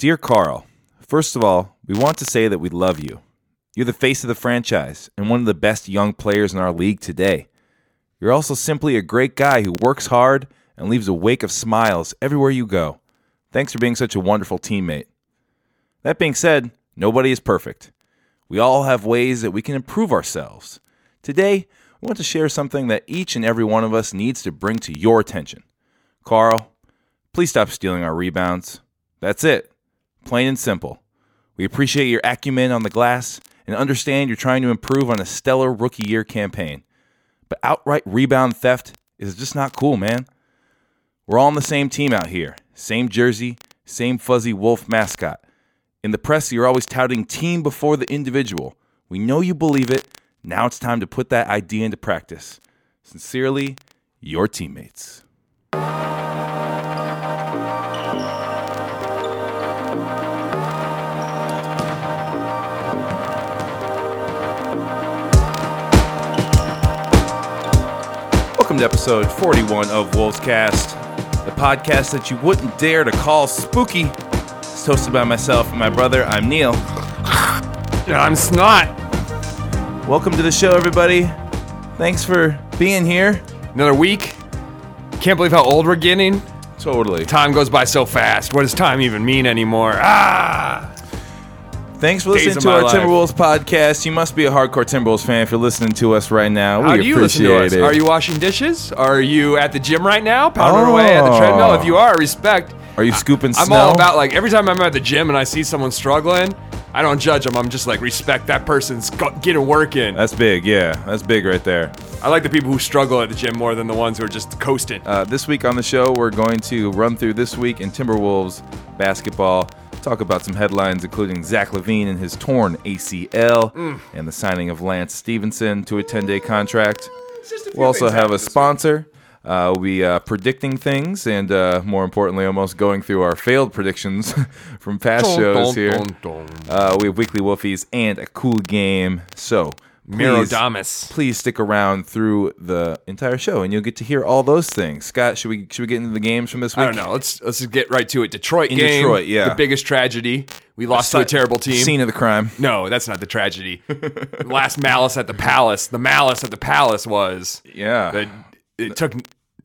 Dear Karl, first of all, we want to say that we love you. You're the face of the franchise and one of the best young players in our league today. You're also simply a great guy who works hard and leaves a wake of smiles everywhere you go. Thanks for being such a wonderful teammate. That being said, nobody is perfect. We all have ways that we can improve ourselves. Today, we want to share something that each and every one of us needs to bring to your attention. Karl, please stop stealing our rebounds. That's it. Plain and simple. We appreciate your acumen on the glass and understand you're trying to improve on a stellar rookie year campaign. But outright rebound theft is just not cool, man. We're all on the same team out here. Same jersey, same fuzzy wolf mascot. In the press, you're always touting team before the individual. We know you believe it. Now it's time to put that idea into practice. Sincerely, your teammates. Welcome to episode 41 of Wolves Cast, the podcast that you wouldn't dare to call spooky. It's hosted by myself and my brother. I'm Neil. I'm snot. Welcome to the show, everybody. Thanks for being here. Another week. Can't believe how old we're getting. Totally. Time goes by so fast. What does time even mean anymore? Ah! Thanks for listening to our life. Timberwolves podcast. You must be a hardcore Timberwolves fan if you're listening to us right now. How we do you listen appreciate to us? it. Are you washing dishes? Are you at the gym right now, pounding Oh. away at the treadmill? If you are, respect. Are you scooping I'm snow? all about like every time I'm at the gym and I see someone struggling, I don't judge them. I'm just like respect that person's getting working. That's big, yeah. That's big right there. I like the people who struggle at the gym more than the ones who are just coasting. Uh, this week on the show, we're going to run through this week in Timberwolves basketball, talk about some headlines, including Zach LaVine and his torn ACL, Mm. and the signing of Lance Stephenson to a 10 day contract. Just a few We'll also have a sponsor. Uh, we'll be uh, predicting things and, uh, more importantly, almost going through our failed predictions from past shows here. Uh, we have weekly Wolfies and a cool game. So, Mirodamus. please stick around through the entire show, and you'll get to hear all those things. Scott, should we should we get into the games from this week? I don't know. Let's let's just get right to it. Detroit In game. Detroit, yeah. The biggest tragedy. We lost to a terrible team. Scene of the crime. No, that's not the tragedy. Last malice at the palace. The malice at the palace was Yeah, that it took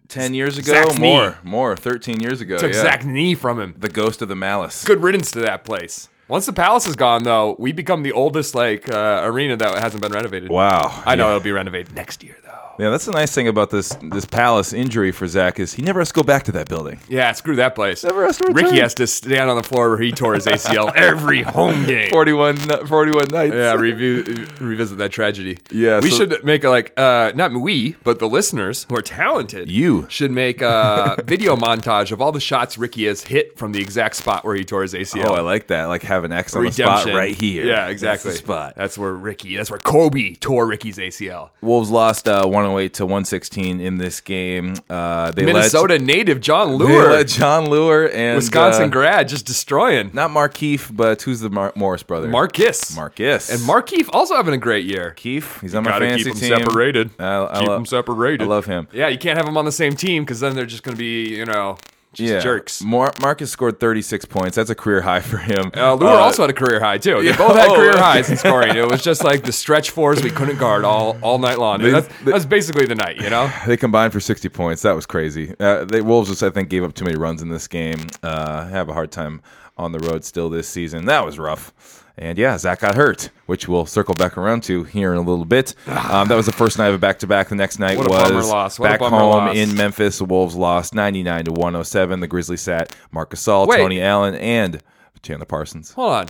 ten years ago, Zach's knee. more, more, thirteen years ago. took yeah. Zach knee from him. the ghost of the malice. Good riddance to that place. Once the palace is gone, though, we become the oldest like uh, arena that hasn't been renovated. Wow, I know Yeah. it'll be renovated next year, though. Yeah, that's the nice thing about this this palace injury for Zach is he never has to go back to that building. Yeah, screw that place. Never has to return. Ricky has to stand on the floor where he tore his ACL every home game. 41, 41 nights. Yeah, review, revisit that tragedy. Yeah, we so- should make a like uh, not we, but the listeners who are talented. You. should make a video montage of all the shots Ricky has hit from the exact spot where he tore his ACL. Oh, I like that. Like have an X on the spot right here. Yeah, That's exactly. the spot. That's where Ricky. That's where Kobe tore Ricky's ACL. Wolves lost uh, 108 to 116 in this game. Uh, they Minnesota native Jon Leuer, Jon Leuer and Wisconsin uh, grad, just destroying not Markieff, but who's the Mar- Morris brother? Marcus. Marcus and Markieff also having a great year. Keefe. He's on my Gotta fantasy keep them team. separated. I, I keep lo- them separated. I love him. Yeah, you can't have them on the same team because then they're just going to be, you know, just Yeah, jerks. Mar- Marcus scored 36 points. That's a career high for him. Uh, Leuer also had a career high too. They yeah, both had oh, career highs in scoring. It was just like the stretch fours we couldn't guard all all night long. They- that's, they- that's basically the night, you know. They combined for 60 points. That was crazy. Uh, they Wolves just, I think, gave up too many runs in this game. Uh, have a hard time on the road still this season. That was rough. And yeah, Zach got hurt, which we'll circle back around to here in a little bit. Um, that was the first night of a back to back. The next night was. Back home loss. in Memphis. The Wolves lost 99 to 107. The Grizzlies sat Marc Gasol, Wait. Tony Allen, and Chandler Parsons. Hold on,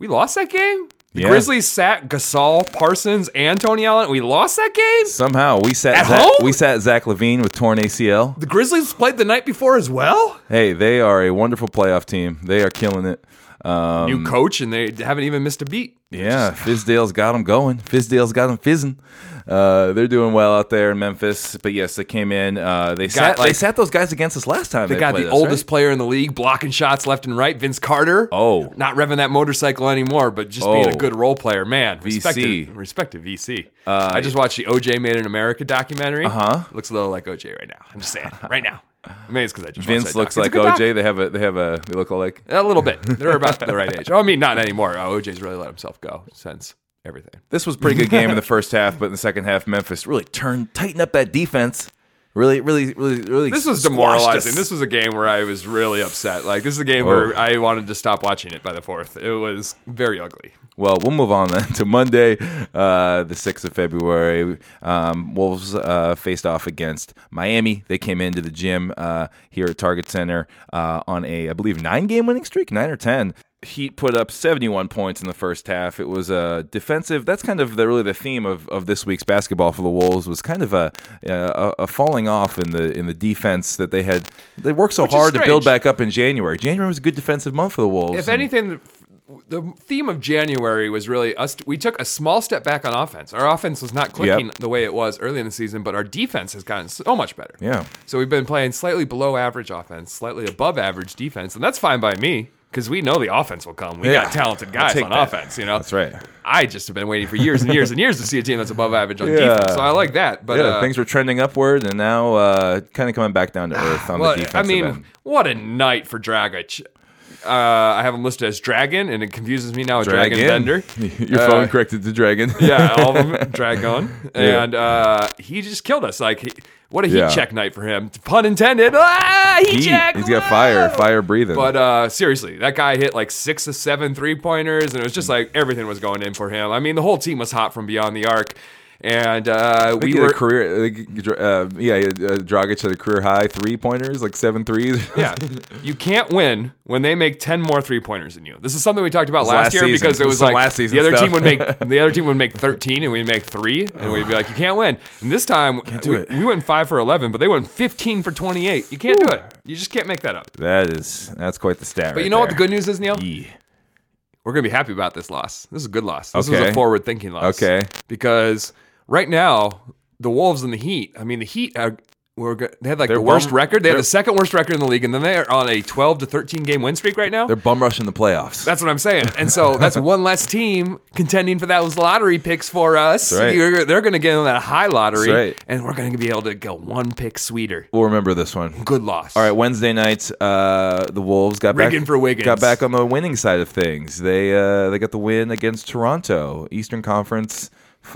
we lost that game. The Yeah. Grizzlies sat Gasol, Parsons, and Tony Allen. We lost that game. Somehow we sat At Zach, home? we sat Zach LaVine with torn ACL. The Grizzlies played the night before as well. Hey, they are a wonderful playoff team. They are killing it. Um, New coach, and they haven't even missed a beat. Yeah, Fizdale's got them going. Fizdale's got them fizzing. Uh, they're doing well out there in Memphis. But yes, they came in. Uh, they sat. they sat those guys against us last time. They got the us, oldest right? player in the league blocking shots left and right, Vince Carter. Oh. not revving that motorcycle anymore, but just being Oh. a good role player. Man, respect VC. to, respect to VC. I just watched the OJ Made in America documentary. Uh-huh. Looks a little like OJ right now. I'm just saying, right now. Maybe it's because I just Vince looks like good doc. OJ. They have a they have a they look alike. A little bit. They're about the right age. Oh, I mean, not anymore. Oh, OJ's really let himself go since everything. This was a pretty good game in the first half, but in the second half, Memphis really turned tighten up that defense. Really, really, really, really. This was demoralizing. us. This was a game where I was really upset. Like this is a game Oh. where I wanted to stop watching it by the fourth. It was very ugly. Well, we'll move on then to Monday, uh, the 6th of February. Um, Wolves uh, faced off against Miami. They came into the gym uh, here at Target Center uh, on a, I believe, nine game winning streak, nine or 10. Heat put up 71 points in the first half. It was uh, defensive. That's kind of the, really the theme of, of this week's basketball for the Wolves was kind of a, a, a falling off in the in the defense that they had. They worked so Which hard to build back up in January. January was a good defensive month for the Wolves. If anything, the theme of January was really us. We took a small step back on offense. Our offense was not clicking Yep. the way it was early in the season, but our defense has gotten so much better. Yeah. So we've been playing slightly below average offense, slightly above average defense, and that's fine by me because we know the offense will come. We Yeah. got talented guys on that. offense. You know, That's right. I just have been waiting for years and years and years to see a team that's above average on Yeah. defense. So I like that. But yeah, uh, things were trending upward, and now uh, kind of coming back down to earth on well, the defense. I mean, what a night for Dragic. Uh, I have him listed as Dragon, and it confuses me now with Dragan, Bender. Your Uh, phone corrected to Dragon. yeah, all of them Dragon, and uh, he just killed us. Like, he, what a heat Yeah. check night for him. Pun intended. Ah, heat He, check. has got fire, fire breathing. But uh, seriously, that guy hit like six to seven three pointers, and it was just like everything was going in for him. I mean, the whole team was hot from beyond the arc, and uh, we think he had were career. like, Uh, yeah, uh, Dragic had a career high three pointers, like seven threes. Yeah, you can't win when they make ten more three pointers than you. This is something we talked about last, last year season. because it was some like last season the other stuff. team would make the other team would make thirteen and we'd make three, and we'd be like, you can't win. And this time we, we went five for eleven, but they went fifteen for twenty eight. You can't do it. You just can't make that up. that is that's quite the stat. But you know what the good news is, Neil? Yeah. We're gonna be happy about this loss. This is a good loss. This was a forward thinking loss. Okay. because right now the Wolves and the Heat. I mean, the Heat are. Were, they had like They're the worst bum- record. They had they're- the second worst record in the league, and then they are on a 12 to 13 game win streak right now. They're bum rushing the playoffs. That's what I'm saying. And so that's one less team contending for those lottery picks for us. That's right. You're- they're going to get on that high lottery, That's right. and we're going to be able to go one pick sweeter. we'll remember this one. Good loss. All right, Wednesday night, uh, the Wolves got Rigging back for Wiggins. got back on the winning side of things. They uh, they got the win against Toronto, Eastern Conference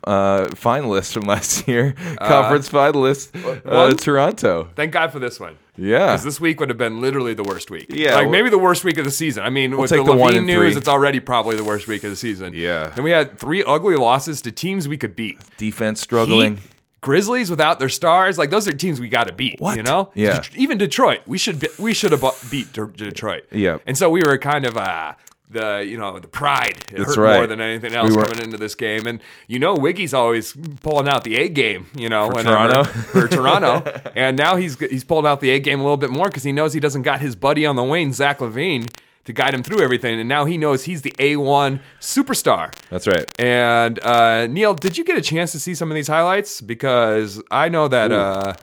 uh, finalists from last year, conference finalists, uh. Toronto. Thank God for this one. Yeah, Because this week would have been literally the worst week. Yeah, Like well- maybe the worst week of the season. I mean, with take the LaVine news, it's already probably the worst week of the season. Yeah. And we had three ugly losses to teams we could beat. defense struggling. Heat, Grizzlies without their stars, like those are teams we got to beat. What? You know, Yeah. Det- Even Detroit, we should be, we should have beat De- Detroit. Yeah. And so we were kind of uh the you know the pride it That's hurt right. more than anything else We were- coming into this game. And you know Wiggy's always pulling out the A game. You know For Toronto? for Toronto, and now he's he's pulling out the A game a little bit more because he knows he doesn't got his buddy on the wing, Zach LaVine. To guide him through everything, and now he knows he's the A1 superstar. That's right. And uh, Neil, did you get a chance to see some of these highlights? Because I know that uh,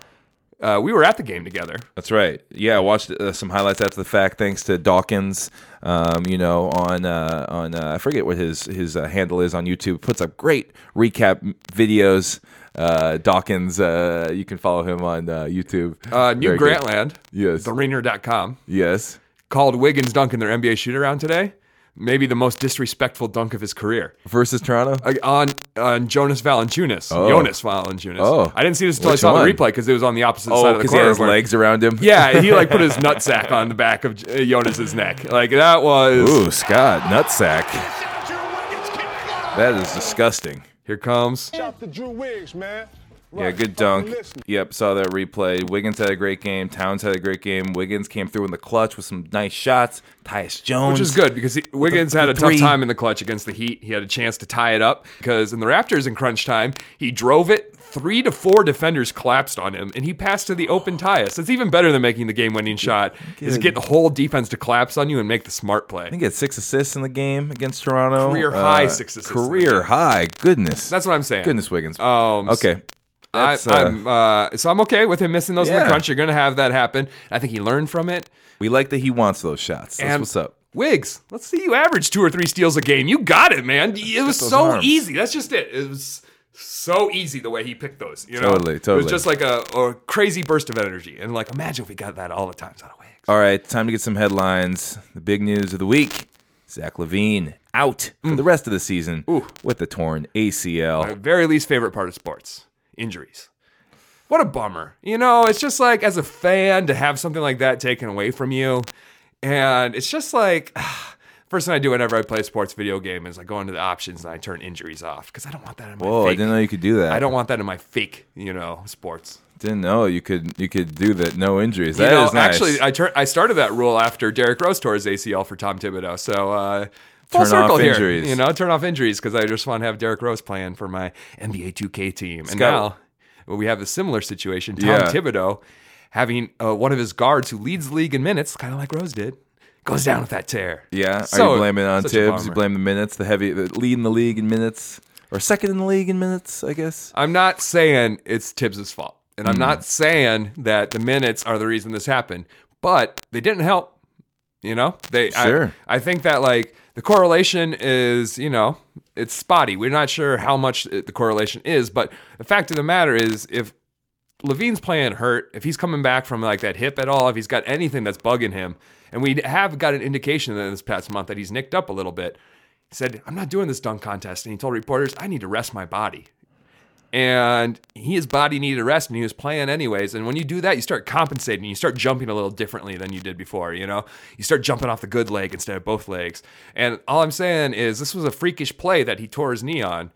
uh, we were at the game together. That's right. Yeah, I watched uh, some highlights after the fact, thanks to Dawkins. Um, you know, on uh, on uh, I forget what his his uh, handle is on YouTube. Puts up great recap videos. Uh, Dawkins, uh, you can follow him on uh, YouTube. Uh, New Very good. Grantland, Yes. TheRinger.com, Yes. called Wiggins dunking their NBA shoot around today. Maybe the most disrespectful dunk of his career. Versus Toronto. Uh, on on Jonas Valanciunas. Jonas Valanciunas. Oh. I didn't see this until I saw one? the replay because it was on the opposite side Oh, of the because he had his where- legs around him. Yeah, he like put his nutsack on the back of uh, Jonas's neck. Like that was. Ooh, Scott, nutsack. That is disgusting. Here comes. Shout to Drew Wiggs, man. Yeah, good dunk. Yep, saw that replay. Wiggins had a great game. Towns had a great game. Wiggins came through in the clutch with some nice shots. Tyus Jones. Which is good because he, Wiggins had a the tough time in the clutch against the Heat. He had a chance to tie it up because in the Raptors in crunch time, he drove it. Three to four defenders collapsed on him, and he passed to the open Tyus. It's even better than making the game-winning shot. Is Good. get the whole defense to collapse on you and make the smart play. I think he had six assists in the game against Toronto. Uh, Career high six assists Career high. Goodness. That's what I'm saying. Goodness, Wiggins. Um, okay. I, uh, I'm, uh, so I'm okay with him missing those in the crunch. You're going to have that happen. I think he learned from it. we like that he wants those shots. That's And what's up. Wiggs, let's see you average two or three steals a game. You got it, man. It was so arms. easy. That's just it. It was so easy the way he picked those. You know, Totally, totally. It was just like a, a crazy burst of energy, and like imagine if we got that all the times out of Wags. All right, time to get some headlines. The big news of the week Zach LaVine out for the rest of the season Mm. Ooh. with the torn ACL. My very least favorite part of sports injuries. What a bummer. You know, it's just like as a fan to have something like that taken away from you. And it's just like, first thing I do whenever I play a sports video game is I go into the options and I turn injuries off because I don't want that in my Whoa, I didn't know you could do that. I don't want that in my fake, you know, sports. Didn't know you could you could do that. No injuries. You That is know, nice. actually, I tur- I started that rule after Derrick Rose tore his ACL for Tom Thibodeau. So uh, full Turn off circle here. injuries. You know, turn off injuries because I just want to have Derrick Rose playing for my NBA 2K team. And Scott- now we have a similar situation. Tom Yeah. Thibodeau having uh, one of his guards who leads the league in minutes, kind of like Rose did, goes down with that tear. yeah. Are So- you blaming it on Thibs? You blame the minutes, the heavy, the lead in the league in minutes, or second in the league in minutes? I guess. I'm not saying it's Thibs' fault. And. I'm not saying that the minutes are the reason this happened, but they didn't help. You know, they. Sure. I, I think that like the correlation is, you know, it's spotty. We're not sure how much the correlation is, but the fact of the matter is, if LaVine's playing hurt, if he's coming back from like that hip at all, if he's got anything that's bugging him, and we have got an indication in this past month that he's nicked up a little bit, he said, I'm not doing this dunk contest. And he told reporters, I need to rest my body. And he, his body needed rest and he was playing anyways. And when you do that, you start compensating. You start jumping a little differently than you did before, you know? You start jumping off the good leg instead of both legs. And all I'm saying is this was a freakish play that he tore his knee on.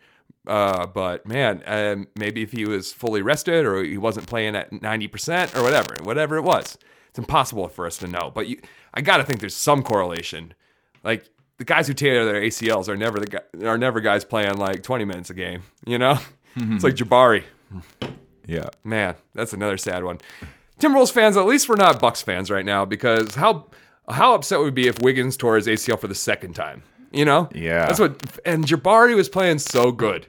Uh, but man, um, maybe if he was fully rested or he wasn't playing at 90% or whatever, whatever it was, it's impossible for us to know. But you, I got to think there's some correlation. Like the guys who tear their ACLs are never the are never guys playing like 20 minutes a game, you know? Mm-hmm. it's like Jabari. Mm-hmm. Yeah. Man, that's another sad one. Timberwolves fans, at least we're not Bucks fans right now because how how upset would be if Wiggins tore his ACL for the second time? You know? Yeah. That's what and Jabari was playing so good.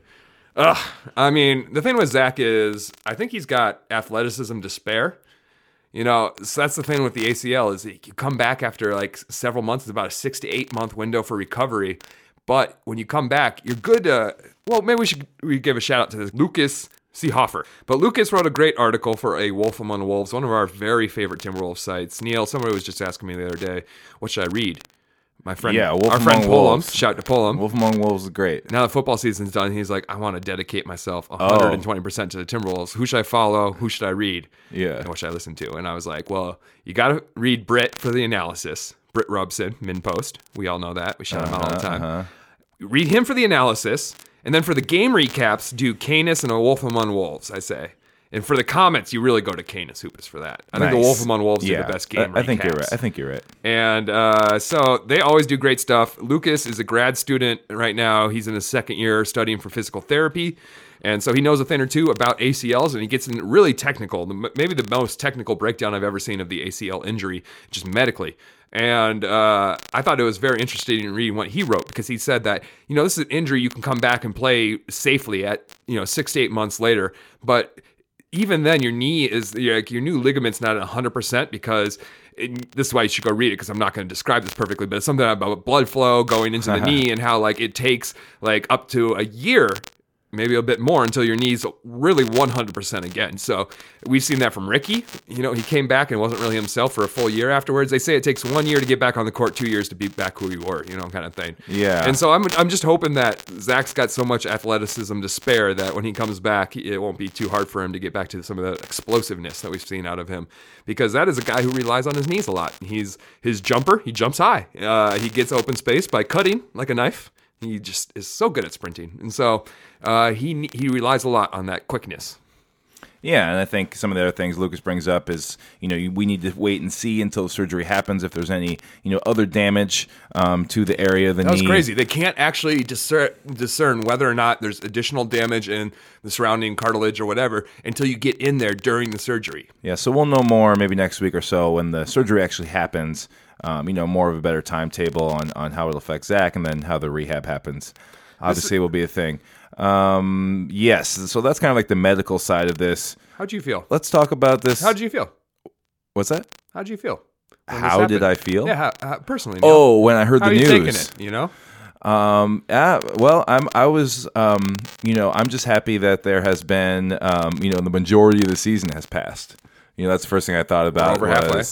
Ugh. I mean, the thing with Zach is I think he's got athleticism to spare. You know, so that's the thing with the ACL is you come back after like several months. It's about a six to eight month window for recovery. But when you come back, you're good. To, well, maybe we should we give a shout out to this Lucas Seehafer. But Lucas wrote a great article for a Wolf Among Wolves, one of our very favorite Timberwolves sites. Neil, somebody was just asking me the other day, what should I read? My friend, Yeah, Wolf our friend Among Pullum, Wolves. shout to Pullum. Wolf Among Wolves is great. Now that football season's done, he's like, I want to dedicate myself Oh. 120% to the Timberwolves. Who should I follow? Who should I read? Yeah. And what should I listen to? And I was like, well, you got to read Britt for the analysis. Britt Robson, MinnPost. We all know that. We shout him out all the time. Uh-huh. Read him for the analysis. And then for the game recaps, do Canis and a Wolf Among Wolves, I say. And for the comments, you really go to Canis Hoopus for that. I think the Wolf Among Wolves yeah. are the best game I, I think you're right. I think you're right. And uh, so they always do great stuff. Lucas is a grad student right now. He's in his second year studying for physical therapy. And so he knows a thing or two about ACLs and he gets in really technical, maybe the most technical breakdown I've ever seen of the ACL injury, just medically. And uh, I thought it was very interesting in reading what he wrote because he said that, you know, this is an injury you can come back and play safely at, you know, six to eight months later. But even then, your knee is like, your new ligament's not at 100% because it, this is why you should go read it because I'm not going to describe this perfectly, but it's something about blood flow going into the knee and how like it takes like up to a year maybe a bit more until your knees really 100% again. So we've seen that from Ricky. You know, he came back and wasn't really himself for a full year afterwards. They say it takes one year to get back on the court, two years to be back who you were, you know, kind of thing. Yeah. And so I'm, I'm just hoping that Zach's got so much athleticism to spare that when he comes back, it won't be too hard for him to get back to some of that explosiveness that we've seen out of him. Because that is a guy who relies on his knees a lot. He's his jumper, he jumps high. Uh, he gets open space by cutting like a knife. He just is so good at sprinting, and so uh, he he relies a lot on that quickness. Yeah, and I think some of the other things Lucas brings up is, you know, we need to wait and see until the surgery happens if there's any, you know, other damage um, to the area of the That was knee. crazy. They can't actually discern, discern whether or not there's additional damage in the surrounding cartilage or whatever until you get in there during the surgery. Yeah, so we'll know more maybe next week or so when the surgery actually happens. Um, you know, more of a better timetable on, on how it'll affect Zach and then how the rehab happens. Obviously, will be a thing. Um, yes, so that's kind of like the medical side of this. How'd you feel? Let's talk about this. How'd you feel? What's that? How'd you feel? How did? I feel? Yeah, how, how, personally. Neil. Oh, when I heard the you news. taking it? You know, Um, yeah, well, I'm, I was, um, you know, I'm just happy that there has been, um, you know, the majority of the season has passed. You know, that's the first thing I thought about over halfway.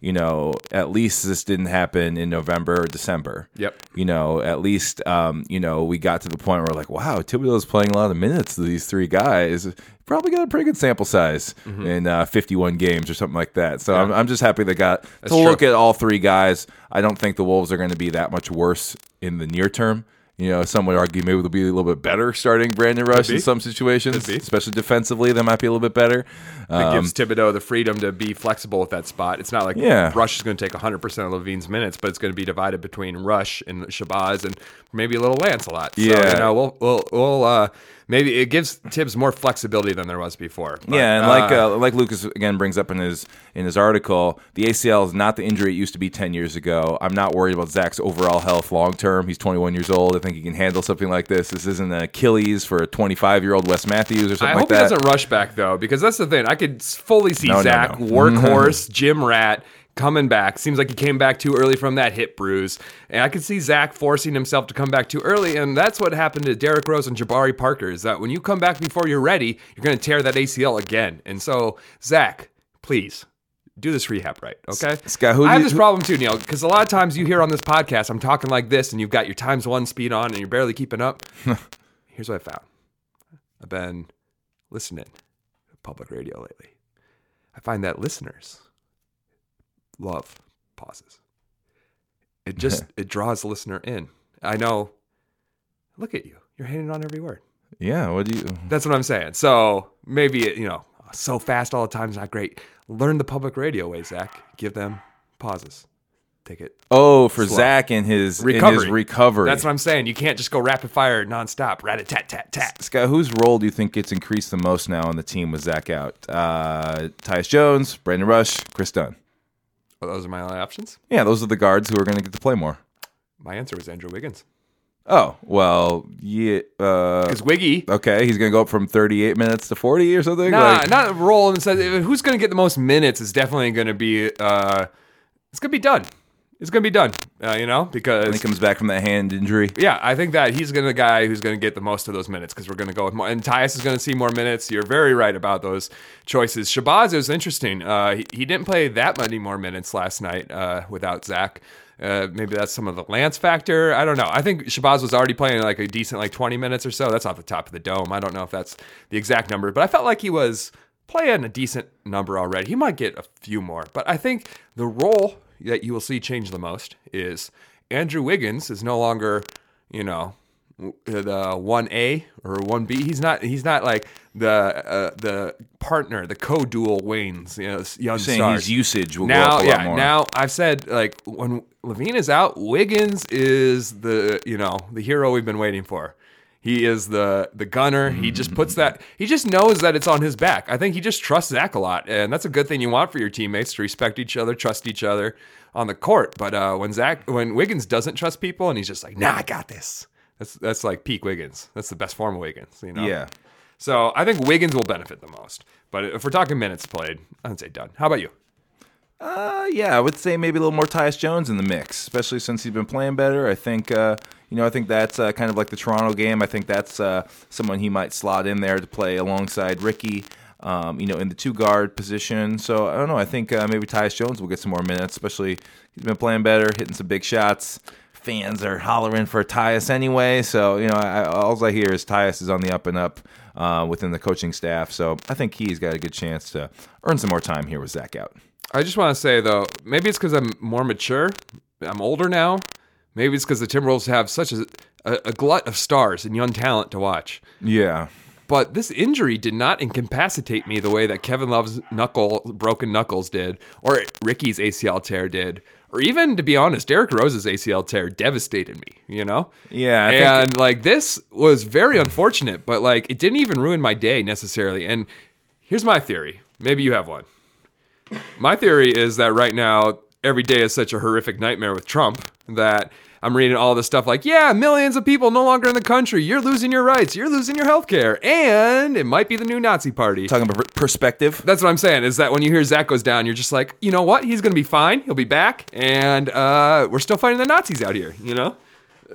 You know, at least this didn't happen in November or December. Yep. You know, at least, um, you know, we got to the point where like, wow, Thibodeau's playing a lot of minutes to these three guys. Probably got a pretty good sample size Mm-hmm. in uh, 51 games or something like that. So I'm, I'm just happy they got to true. look at all three guys. I don't think the Wolves are going to be that much worse in the near term. You know, some would argue maybe they'll be a little bit better starting Brandon Rush in some situations, especially defensively. They might be a little bit better. It Um, gives Thibodeau the freedom to be flexible with that spot. It's not like Yeah. Rush is going to take 100% of LaVine's minutes, but it's going to be divided between Rush and Shabazz and maybe a little Lance a lot. So, Yeah. you know, we'll, we'll, we'll uh, maybe it gives Thibs more flexibility than there was before. But, yeah, and like uh, uh, like Lucas again brings up in his in his article, the ACL is not the injury it used to be ten years ago. I'm not worried about Zach's overall health long term. He's 21 years old. I think he can handle something like this. This isn't an Achilles for a 25 year old Wes Matthews or something I like that. I hope he doesn't rush back though, because that's the thing. I could fully see No, no, Zach, no. workhorse, gym rat, coming back. Seems like he came back too early from that hip bruise, and I could see Zach forcing himself to come back too early. And that's what happened to Derrick Rose and Jabari Parker. Is that when you come back before you're ready, you're going to tear that ACL again. And so, Zach, please. Do this rehab right, okay? Scott, who I have you- this problem too, Neil, because a lot of times you hear on this podcast, I'm talking like this, and you've got your times one speed on, and you're barely keeping up. Here's what I found. I've been listening to public radio lately. I find that listeners love pauses. It just it draws the listener in. I know. Look at you. You're hanging on every word. yeah, what do you? That's what I'm saying. So maybe it, you know, so fast all the time is not great. Learn the public radio way, Zach. Give them pauses. Take it. Oh, for Slow. Zach and his in his Recovery. recovery. That's what I'm saying. You can't just go rapid fire nonstop. Rat a tat tat tat. Scott, whose role do you think gets increased the most now on the team with Zach out? Uh, Tyus Jones, Brandon Rush, Kris Dunn. Well, those are my only options. Yeah, those are the guards who are going to get to play more. My answer was Andrew Wiggins. Oh well, yeah. Uh, Because Wiggy, okay, he's going to go up from 38 minutes to 40 or something. nah, Like- not role in who's going to get the most minutes is definitely going to be. Uh, it's going to be Dunn. It's going to be Dunn. Uh, you know, because when he comes back from that hand injury. Yeah, I think that he's going to be the guy who's going to get the most of those minutes because we're going to go with more. And Tyus is going to see more minutes. You're very right about those choices. Shabazz is interesting. Uh, he, he didn't play that many more minutes last night uh, without Zach. Uh, maybe that's some of the Lance factor. I don't know. I think Shabazz was already playing like a decent like 20 minutes or so. That's off the top of the dome. I don't know if that's the exact number, but I felt like he was playing a decent number already. He might get a few more, but I think the role that you will see change the most is Andrew Wiggins is no longer, you know, the one A or one B. He's not. He's not like the uh, the partner, the co-dual Waynes. You know, young Saying stars. his usage will go now, up a yeah. lot more. Now I've said like when LaVine is out, Wiggins is the you know the hero we've been waiting for. He is the the gunner. He just puts that. He just knows that it's on his back. I think he just trusts Zach a lot, and that's a good thing you want for your teammates to respect each other, trust each other on the court. But uh, when Zach, when Wiggins doesn't trust people, and he's just like, "Nah, I got this." That's that's like peak Wiggins. That's the best form of Wiggins. You know. yeah. So I think Wiggins will benefit the most. But if we're talking minutes played, I'd say Dunn. How about you? Uh, yeah, I would say maybe a little more Tyus Jones in the mix, especially since he's been playing better. I think, uh, you know, I think that's uh, kind of like the Toronto game. I think that's uh, someone he might slot in there to play alongside Ricky, um, you know, in the two guard position. So I don't know. I think uh, maybe Tyus Jones will get some more minutes, especially he's been playing better, hitting some big shots. Fans are hollering for Tyus anyway, so you know, I, all I hear is Tyus is on the up and up uh, within the coaching staff. So I think he's got a good chance to earn some more time here with Zach out. I just want to say though, maybe it's because I'm more mature. I'm older now. Maybe it's because the Timberwolves have such a, a, a glut of stars and young talent to watch. Yeah. But this injury did not incapacitate me the way that Kevin Love's knuckle broken knuckles did, or Ricky's ACL tear did, or even to be honest, Derrick Rose's ACL tear devastated me. You know? Yeah, I think- and like this was very unfortunate, but like it didn't even ruin my day necessarily. And here's my theory. Maybe you have one. My theory is that right now every day is such a horrific nightmare with Trump that I'm reading all this stuff like, yeah, millions of people no longer in the country. You're losing your rights. You're losing your health care. And it might be the new Nazi party. Talking about perspective. That's what I'm saying is that when you hear Zach goes down, you're just like, you know what? He's going to be fine. He'll be back. And uh, we're still fighting the Nazis out here, you know?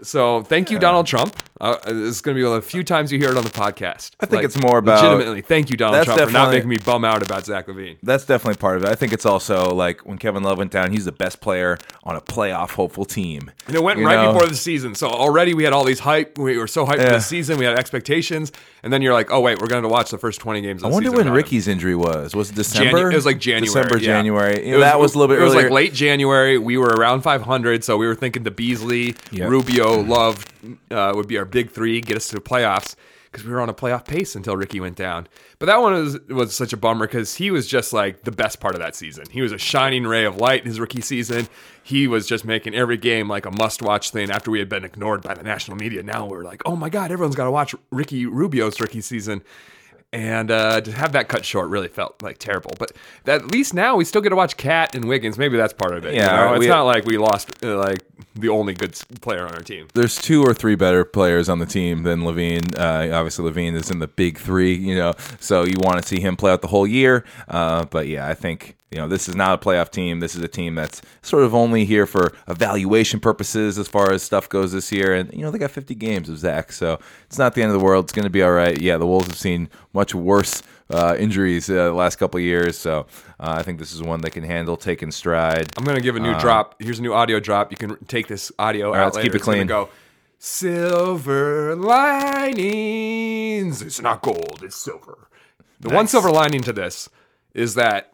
So thank you, Donald Trump. Uh, this is going to be one of the few times you hear it on the podcast. I think it's more about- legitimately. Thank you, Donald Trump, for not making me bum out about Zach LaVine. That's definitely part of it. I think it's also like when Kevin Love went down, he's the best player on a playoff hopeful team. And it went You right know? before the season. So already we had all these hype. We were so hyped for Yeah. the season. We had expectations. And then you're like, oh, wait, we're going to watch the first 20 games of I the wonder season when without him. Ricky's injury was. Was it Janu- December? it was like January. December, yeah. January. Was- that was a little bit It was like late January. We were around 500, so we were thinking the Beasley, Yep. Rubio, Love uh, would be our big three, get us to the playoffs because we were on a playoff pace until Ricky went down. But that one was was such a bummer because he was just like the best part of that season. He was a shining ray of light in his rookie season. He was just making every game like a must watch thing after we had been ignored by the national media. Now we're like, oh my God, everyone's got to watch Ricky Rubio's rookie season. And uh, to have that cut short really felt like terrible. But at least now we still get to watch KAT and Wiggins. Maybe that's part of it. you Yeah, know? it's we- not like we lost uh, like the only good player on our team. There's two or three better players on the team than LaVine. Uh, obviously, LaVine is in the big three, you know, so you want to see him play out the whole year. Uh, but yeah, I think you know this is not a playoff team. This is a team that's sort of only here for evaluation purposes as far as stuff goes this year. And you know they got 50 games of Zach, so it's not the end of the world. It's going to be all right. Yeah, the Wolves have seen much worse uh, injuries uh, the last couple of years, so uh, I think this is one they can handle, take in stride. I'm gonna give a new drop. Here's a new audio drop. You can take this audio out Uh, let's later. keep it clean. Go. Silver linings. It's not gold. It's silver. The one silver lining to this is that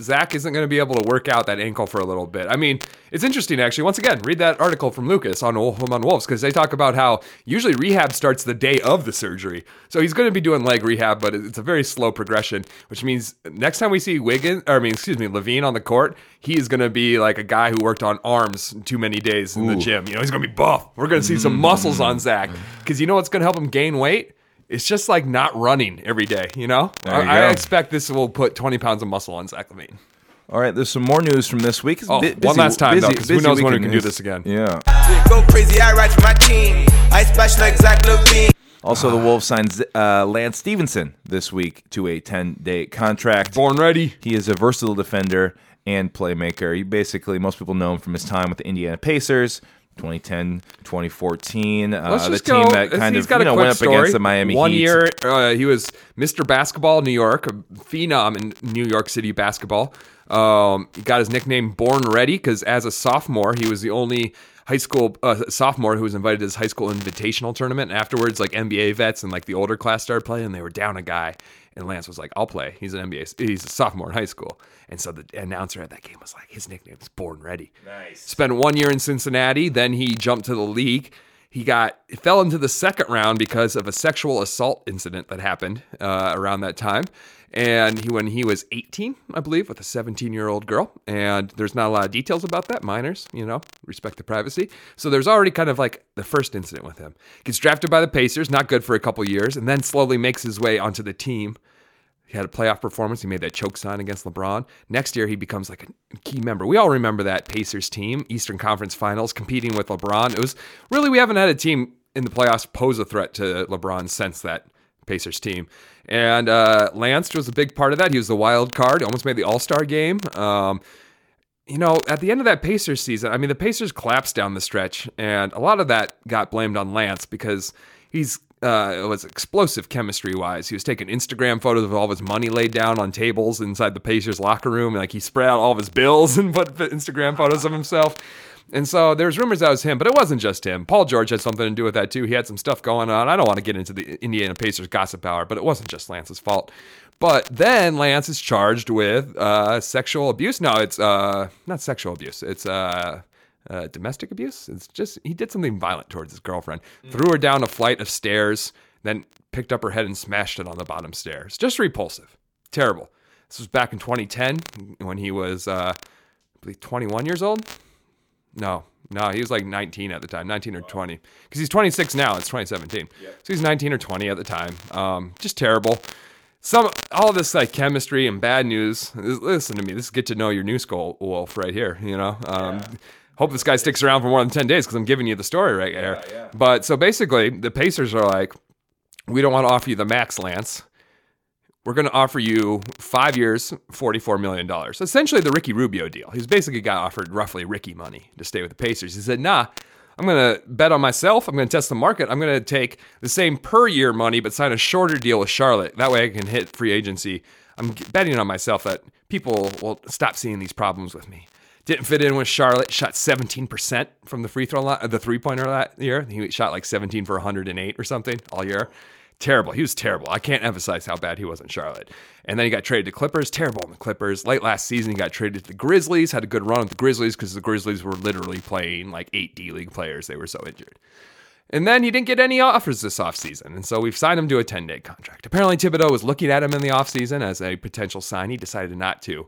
Zach isn't going to be able to work out that ankle for a little bit. I mean, it's interesting actually. Once again, read that article from Lucas on on Wolves because they talk about how usually rehab starts the day of the surgery. So he's going to be doing leg rehab, but it's a very slow progression. Which means next time we see Wiggins, or I mean, excuse me, LaVine on the court, he is going to be like a guy who worked on arms too many days in the gym. You know, he's going to be buff. We're going to see some mm. muscles on Zach because you know what's going to help him gain weight. It's just like not running every day, you know? There you I, I expect this will put 20 pounds of muscle on Zach LaVine. All right, there's some more news from this week. Oh, bu- one last time, though, 'cause who busy knows when we week in can do this again. Yeah. Go crazy, I ride for my team. I splash like Zach Levine. Also, the Wolves signed uh, Lance Stephenson this week to a 10-day contract. Born ready. He is a versatile defender and playmaker. He basically, most people know him from his time with the Indiana Pacers, 2010, 2014. Uh, Let's the just team go. that kind he's of got you know, went up story. against the Miami One Heat. year, uh, he was Mr. Basketball New York, a phenom in New York City basketball. Um, he got his nickname Born Ready because as a sophomore, he was the only high school uh, sophomore who was invited to his high school invitational tournament. And afterwards, like NBA vets and like the older class started playing, and they were down a guy. And Lance was like, "I'll play." He's an NBA. He's a sophomore in high school, and so the announcer at that game was like, "His nickname is Born Ready." Nice. Spent one year in Cincinnati, then he jumped to the league. He got fell into the second round because of a sexual assault incident that happened uh, around that time. And he, when he was 18, I believe, with a 17 year old girl. And there's not a lot of details about that. Minors, you know, respect the privacy. So there's already kind of like the first incident with him. Gets drafted by the Pacers, not good for a couple years, and then slowly makes his way onto the team. He had a playoff performance. He made that choke sign against LeBron. Next year, he becomes like a key member. We all remember that Pacers team, Eastern Conference Finals, competing with LeBron. It was really, we haven't had a team in the playoffs pose a threat to LeBron since that Pacers team. And uh, Lance was a big part of that. He was the wild card, almost made the All Star game. Um, you know, at the end of that Pacers season, I mean, the Pacers collapsed down the stretch, and a lot of that got blamed on Lance because he's uh, it was explosive chemistry wise. He was taking Instagram photos of all of his money laid down on tables inside the Pacers locker room. Like he spread out all of his bills and put Instagram photos of himself. And so there's rumors that was him, but it wasn't just him. Paul George had something to do with that too. He had some stuff going on. I don't want to get into the Indiana Pacers gossip hour, but it wasn't just Lance's fault. But then Lance is charged with uh, sexual abuse. No, it's uh, not sexual abuse. It's uh, uh, domestic abuse. It's just he did something violent towards his girlfriend. Threw her down a flight of stairs, then picked up her head and smashed it on the bottom stairs. Just repulsive, terrible. This was back in 2010 when he was, uh, I believe, 21 years old. No, no, he was like 19 at the time, 19 or 20. Because he's 26 now. It's 2017. So he's 19 or 20 at the time. Um, just terrible. Some all this like chemistry and bad news. Listen to me. This is get to know your new skull wolf right here. You know. Um, Hope this guy sticks around for more than 10 days because I'm giving you the story right here. But so basically, the Pacers are like, we don't want to offer you the max, Lance we're going to offer you five years, $44 million. Essentially the Ricky Rubio deal. He's basically got offered roughly Ricky money to stay with the Pacers. He said, nah, I'm going to bet on myself. I'm going to test the market. I'm going to take the same per year money, but sign a shorter deal with Charlotte. That way I can hit free agency. I'm betting on myself that people will stop seeing these problems with me. Didn't fit in with Charlotte. Shot 17% from the free throw line, the three pointer that year. He shot like 17 for 108 or something all year. Terrible. He was terrible. I can't emphasize how bad he was in Charlotte. And then he got traded to Clippers. Terrible in the Clippers. Late last season, he got traded to the Grizzlies. Had a good run with the Grizzlies because the Grizzlies were literally playing like eight D League players. They were so injured. And then he didn't get any offers this offseason. And so we've signed him to a 10 day contract. Apparently, Thibodeau was looking at him in the offseason as a potential sign. He decided not to.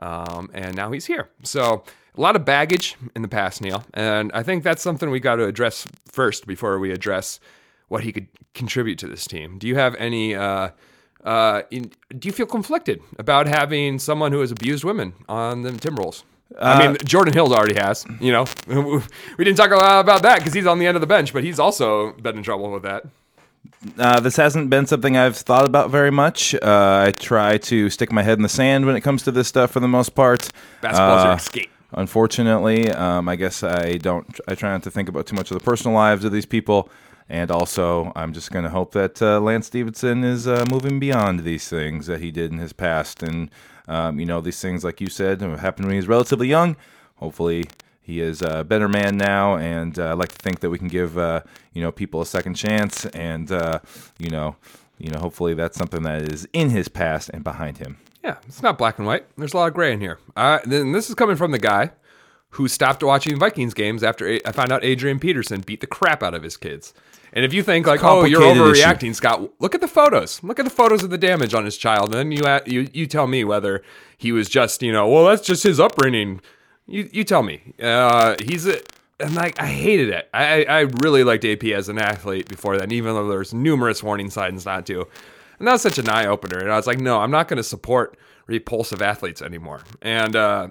Um, and now he's here. So a lot of baggage in the past, Neil. And I think that's something we got to address first before we address what he could contribute to this team. Do you have any? Uh, uh, in, do you feel conflicted about having someone who has abused women on the Timberwolves? I mean, Jordan Hill already has. You know, we didn't talk a lot about that because he's on the end of the bench, but he's also been in trouble with that. Uh, this hasn't been something I've thought about very much. Uh, I try to stick my head in the sand when it comes to this stuff for the most part. Basketball's Uh, escape. Unfortunately, um, I guess I don't. I try not to think about too much of the personal lives of these people, and also I'm just going to hope that uh, Lance Stephenson is uh, moving beyond these things that he did in his past, and um, you know these things, like you said, happened when he was relatively young. Hopefully, he is a better man now, and uh, I like to think that we can give uh, you know people a second chance, and uh, you know, you know, hopefully that's something that is in his past and behind him. Yeah, it's not black and white. There's a lot of gray in here. Uh, then this is coming from the guy who stopped watching Vikings games after I found out Adrian Peterson beat the crap out of his kids. And if you think like, oh, you're complicated issue. overreacting, Scott, look at the photos. Look at the photos of the damage on his child, and then you you you tell me whether he was just you know, well, that's just his upbringing. You you tell me. Uh, he's a. And like I hated it. I I really liked AP as an athlete before then, even though there's numerous warning signs not to. And that was such an eye opener. And I was like, no, I'm not going to support repulsive athletes anymore. And uh,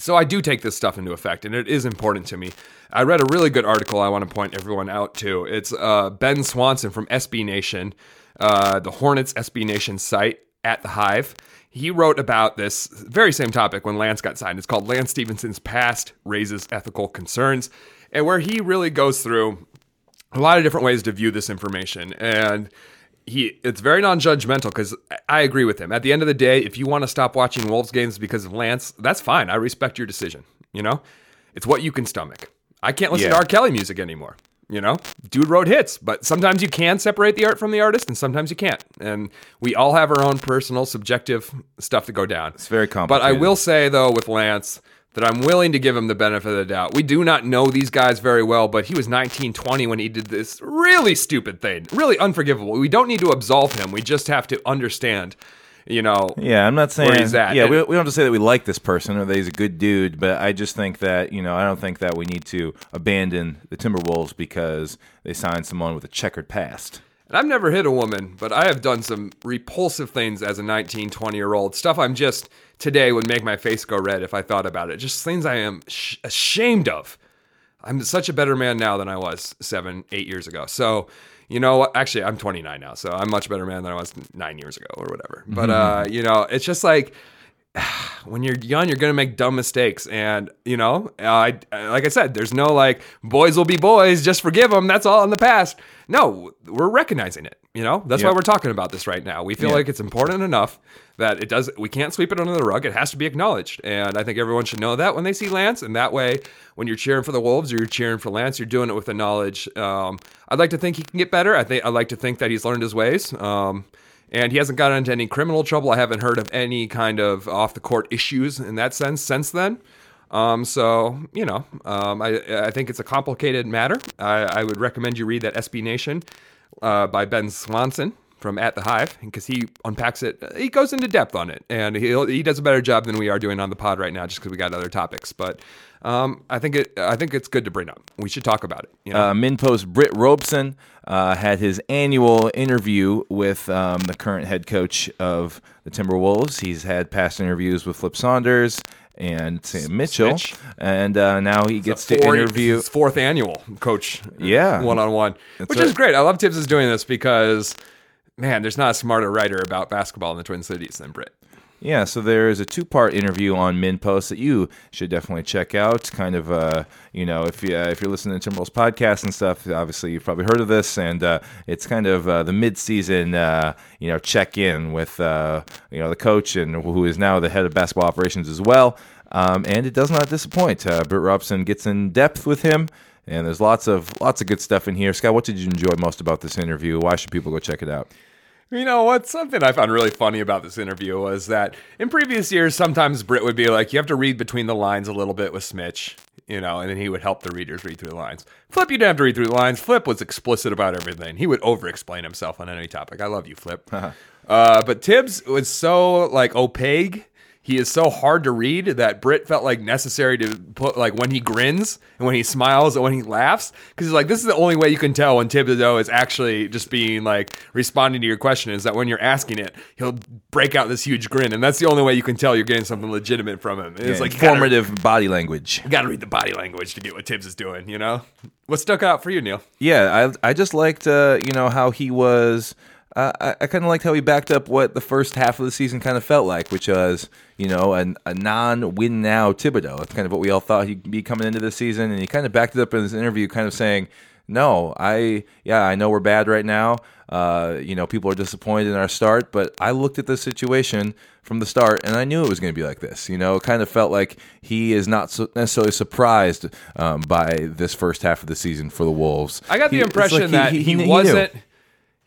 so I do take this stuff into effect, and it is important to me. I read a really good article I want to point everyone out to. It's uh, Ben Swanson from SB Nation, uh, the Hornets SB Nation site at the Hive. He wrote about this very same topic when Lance got signed. It's called Lance Stephenson's Past Raises Ethical Concerns, and where he really goes through a lot of different ways to view this information. And he it's very non-judgmental because I agree with him. At the end of the day, if you want to stop watching Wolves games because of Lance, that's fine. I respect your decision. You know, it's what you can stomach. I can't listen to R. Kelly music anymore. You know, dude wrote hits, but sometimes you can separate the art from the artist, and sometimes you can't. And we all have our own personal, subjective stuff to go down. It's very complicated. But I will say though, with Lance, that I'm willing to give him the benefit of the doubt. We do not know these guys very well, but he was 19, 20 when he did this really stupid thing, really unforgivable. We don't need to absolve him. We just have to understand, you know. Yeah, I'm not saying. he's at. Yeah, And- we, we don't have to say that we like this person or that he's a good dude, but I just think that you know I don't think that we need to abandon the Timberwolves because they signed someone with a checkered past. And I've never hit a woman, but I have done some repulsive things as a 19, 20 year old. Stuff I'm just today would make my face go red if I thought about it. Just things I am sh- ashamed of. I'm such a better man now than I was seven, eight years ago. So, you know? Actually, I'm 29 now, so I'm a much better man than I was nine years ago or whatever. But, uh, you know, it's just like, when you're young, you're gonna make dumb mistakes, and you know, I like I said, there's no like boys will be boys, just forgive them. That's all in the past. No, we're recognizing it. You know, that's why we're talking about this right now. We feel Yeah. like it's important enough that it does. We can't sweep it under the rug. It has to be acknowledged, and I think everyone should know that when they see Lance. And that way, when you're cheering for the Wolves or you're cheering for Lance, you're doing it with the knowledge. Um, I'd like to think he can get better. I think I like to think that he's learned his ways. Um, and he hasn't gotten into any criminal trouble. I haven't heard of any kind of off the court issues in that sense since then. Um, so you know, um, I I think it's a complicated matter. I, I would recommend you read that SB Nation uh, by Ben Swanson from At the Hive because he unpacks it. He goes into depth on it, and he he does a better job than we are doing on the pod right now, just because we got other topics. But um, I think it I think it's good to bring up. We should talk about it. You know? Uh, MinnPost Britt Robson uh, had his annual interview with um, the current head coach of the Timberwolves. He's had past interviews with Flip Saunders and Sam Mitchell, Mitch. and uh, now he gets to Four- interview. his fourth annual coach Yeah. one on one which right. is great i love thibs is doing this because man there's not a smarter writer about basketball in the twin cities than Britt Yeah, so there is a two-part interview on MinnPost that you should definitely check out. Kind of, uh, you know, if you uh, if you're listening to Timberwolves podcast and stuff, obviously you've probably heard of this, and uh, it's kind of uh, the mid-season, uh, you know, check-in with uh, you know the coach and who is now the head of basketball operations as well. Um, and it does not disappoint. Uh, Britt Robson gets in depth with him. And there's lots of lots of good stuff in here. Scott, what did you enjoy most about this interview? Why should people go check it out? You know what? Something I found really funny about this interview was that in previous years, sometimes Britt would be like, you have to read between the lines a little bit with Smitch, you know, and then he would help the readers read through the lines. Flip, you didn't have to read through the lines. Flip was explicit about everything. He would over explain himself on any topic. I love you, Flip. uh, but Thibs was so like opaque he is so hard to read that Britt felt like necessary to put like when he grins and when he smiles and when he laughs because he's like this is the only way you can tell when Thibodeau is actually just being like responding to your question is that when you're asking it he'll break out this huge grin and that's the only way you can tell you're getting something legitimate from him. It's Yeah, like formative gotta- body language. You got to read the body language to get what Thibs is doing. You know what stuck out for you, Neil? Yeah, I I just liked uh, you know how he was. Uh, I, I kind of liked how he backed up what the first half of the season kind of felt like, which was you know an, a non-win now Thibodeau. That's kind of what we all thought he'd be coming into the season, and he kind of backed it up in this interview, kind of saying, "No, I yeah, I know we're bad right now. Uh, you know, people are disappointed in our start, but I looked at the situation from the start, and I knew it was going to be like this. You know, it kind of felt like he is not so necessarily surprised um, by this first half of the season for the Wolves. I got the He- impression like that he, knew. wasn't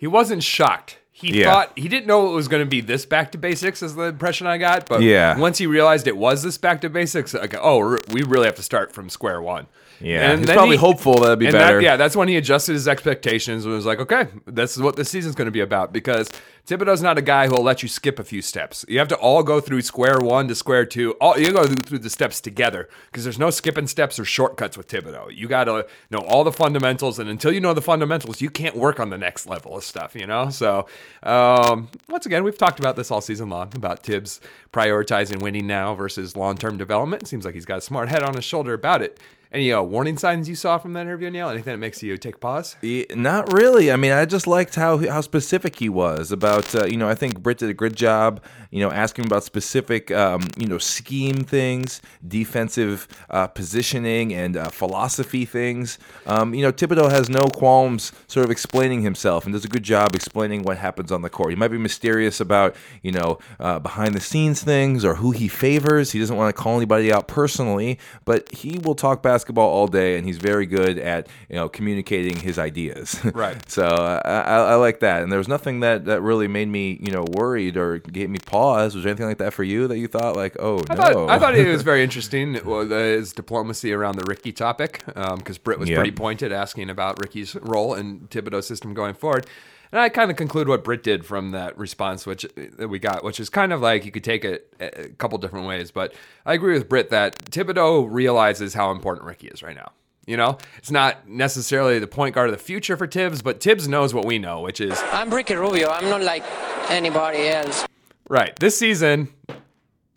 he wasn't shocked. He Yeah. thought he didn't know it was going to be this back to basics. Is the impression I got. But Yeah. once he realized it was this back to basics, like oh, we really have to start from square one. Yeah, he's then probably hopeful that'd be and better. That, yeah, that's when he adjusted his expectations and was like, okay, this is what this season's going to be about because Thibodeau's not a guy who'll let you skip a few steps. You have to all go through square one to square two. All you go through the steps together because there's no skipping steps or shortcuts with Thibodeau. You got to know all the fundamentals, and until you know the fundamentals, you can't work on the next level of stuff. You know. So um, once again, we've talked about this all season long about Thibs prioritizing winning now versus long-term development. It seems like he's got a smart head on his shoulder about it. Any uh, warning signs you saw from that interview, Neil? Anything that makes you take pause? Yeah, Not really. I mean, I just liked how how specific he was about. Uh, you know, I think Britt did a good job. You know, asking about specific, um, you know, scheme things, defensive uh, positioning, and uh, philosophy things. Um, you know, Thibodeau has no qualms sort of explaining himself and does a good job explaining what happens on the court. He might be mysterious about you know uh, behind the scenes things or who he favors. He doesn't want to call anybody out personally, but he will talk basketball all day, and he's very good at you know communicating his ideas. Right. So uh, I, I, I like that, and there was nothing that, that really made me you know worried or gave me pause. Was there anything like that for you that you thought like, oh I no? thought I thought it was very interesting. Well, his diplomacy around the Ricky topic, because Britt was Yep. pretty pointed asking about Ricky's role in Thibodeau's system going forward. And I kind of conclude what Britt did from that response, which uh, that we got, which is kind of like you could take it a couple different ways. But I agree with Britt that Thibodeau realizes how important Ricky is right now. You know, it's not necessarily the point guard of the future for Thibs, but Thibs knows what we know, which is I'm Ricky Rubio. I'm not like anybody else. right. This season,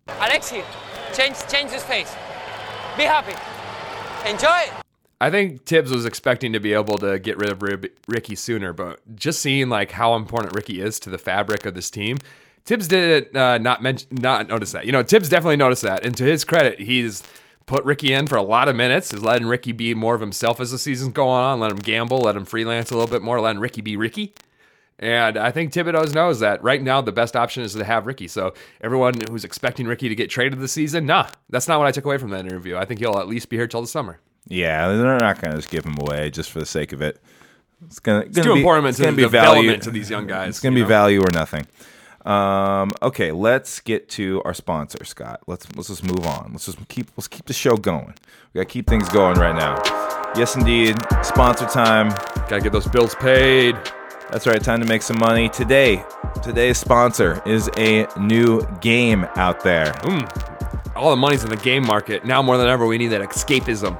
Alexi, change change his face. Be happy. Enjoy it. I think Thibs was expecting to be able to get rid of Rib- Ricky sooner, but just seeing like how important Ricky is to the fabric of this team, Thibs did uh, not mention, not notice that. You know, Thibs definitely noticed that, and to his credit, he's put Ricky in for a lot of minutes, is letting Ricky be more of himself as the season's going on, let him gamble, let him freelance a little bit more, letting Ricky be Ricky. And I think Thibodeau knows that right now the best option is to have Ricky. So everyone who's expecting Ricky to get traded this season, nah, that's not what I took away from that interview. I think he'll at least be here till the summer. Yeah, they're not going to just give him away just for the sake of it. It's gonna, It's too important to the development to these young guys. It's going to be know? value or nothing. Um, okay, let's get to our sponsor, Scott. Let's let's just move on. Let's just keep let's keep the show going. We got to keep things going right now. Yes, indeed. Sponsor time. Gotta get those bills paid. That's right. Time to make some money today. Today's sponsor is a new game out there. All the money's in the game market. Now more than ever, we need that escapism.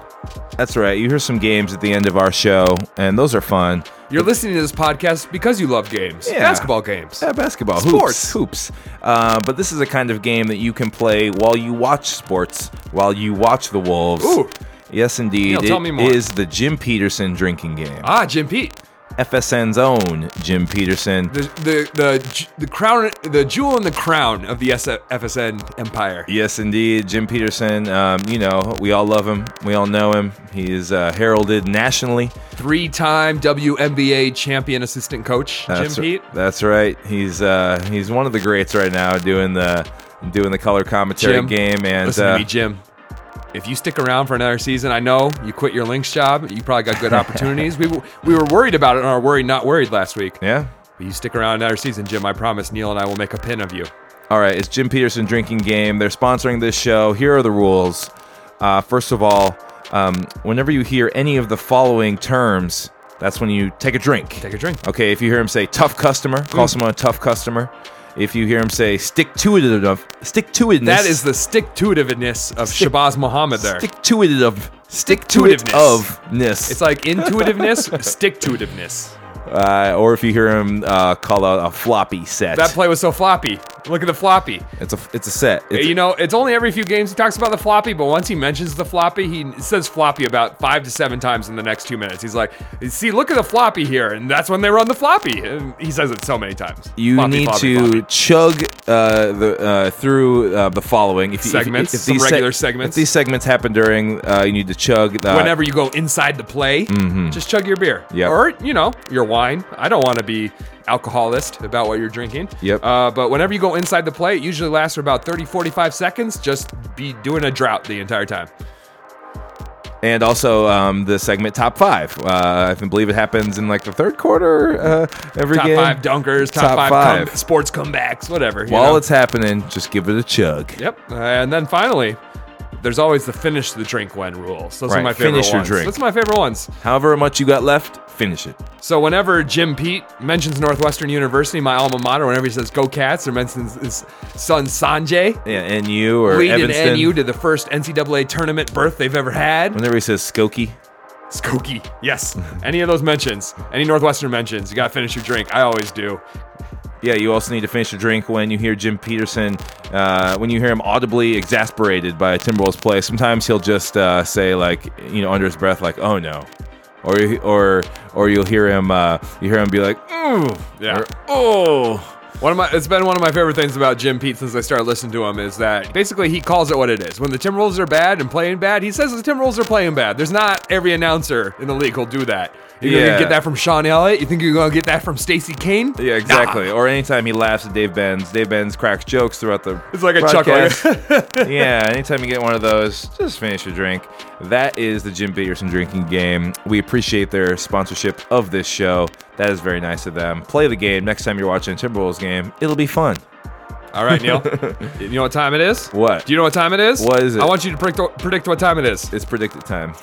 That's right. You hear some games at the end of our show, and those are fun. You're listening to this podcast because you love games, Yeah. basketball games. Yeah, basketball, Sports. hoops, hoops. Uh, but this is a kind of game that you can play while you watch sports, while you watch the Wolves. Ooh. Yes, indeed. Neil, tell It me more. is the Jim Petersen drinking game. Ah, Jim Pete. FSN's own Jim Petersen. The the the the crown, the jewel in the crown of the FSN empire. Yes, indeed, Jim Petersen. Um, you know, we all love him. We all know him. He is uh, heralded nationally. Three-time WNBA champion assistant coach That's, Jim Pete. That's right. He's uh, he's one of the greats right now, doing the doing the color commentary Jim, game. And Listen uh, to me, Jim. If you stick around for another season, I know you quit your Lynx job. You probably got good opportunities. we w- we were worried about it on our worried not worried last week. yeah. But you stick around another season, Jim. I promise. Neil and I will make a pin of you. All right, it's Jim Petersen Drinking Game. They're sponsoring this show. Here are the rules. Uh, first of all, um, whenever you hear any of the following terms, that's when you take a drink. Take a drink. Okay, if you hear him say tough customer, call someone a tough customer. If you hear him say stick to it enough, stick to it. That is the stick to itiveness of Shabazz Muhammad there. stick to it of stick to it of ness. It's like intuitiveness, stick to itiveness. Uh, or if you hear him uh, call out a floppy set. That play was so floppy. Look at the floppy. it's a it's a set. It's, you know, it's only every few games he talks about the floppy, but once he mentions the floppy, he says floppy about five to seven times in the next two minutes. He's like, "See, look at the floppy here," and that's when they run the floppy. And he says it so many times. You Floppy, need floppy, to floppy. chug uh, the uh, through uh, the following if you, Segments, If, if these regular If segments. these segments happen during, uh, you need to chug. The, Whenever you go inside the play, just chug your beer. Mm-hmm. Yep. Or, you know, your wine. I don't want to be alcoholist about what you're drinking. Yep. Uh, but whenever you go inside the play, it usually lasts for about 30, 45 seconds. Just be doing a drought the entire time. And also um, the segment top five. Uh, I believe it happens in like the third quarter uh, every Top game. five dunkers, top, Top five, five. come- sports comebacks, whatever. you While know? it's happening, just give it a chug. Yep. Uh, and then finally, there's always the finish the drink when rules. Those are my favorite finish your ones. drink. That's my favorite ones. However much you got left, finish it. So whenever Jim Pete mentions Northwestern University, my alma mater, whenever he says "Go Cats" or mentions his son Sanjay Yeah, NU or Evanston. NU to the first NCAA tournament berth they've ever had. Whenever he says Skokie, Skokie, yes. any of those mentions, any Northwestern mentions, you gotta finish your drink. I always do. Yeah, you also need to finish your drink when you hear Jim Petersen, uh, when you hear him audibly exasperated by a Timberwolves play. Sometimes he'll just uh, say, like, you know, under his breath, like, "Oh no," or or or you'll hear him, uh, you hear him be like, "Ooh," Yeah. or, "Oh." One of my it's been one of my favorite things about Jim Pete since I started listening to him is that basically he calls it what it is. When the Timberwolves are bad and playing bad, he says the Timberwolves are playing bad. There's not every announcer in the league who'll do that. You're Yeah. gonna get that from Sean Elliott. You think you're gonna get that from Stacey King? Yeah, exactly. Or anytime he laughs at Dave Benz, Dave Benz cracks jokes throughout the. It's like a chuckle. yeah, anytime you get one of those, just finish your drink. That is the Jim Petersen drinking game. We appreciate their sponsorship of this show. That is very nice of them. Play the game next time you're watching a Timberwolves game. It'll be fun. All right, Neil. you know what time it is? What? Do you know what time it is? What is it? I want you to predict, predict what time it is. It's predicted time.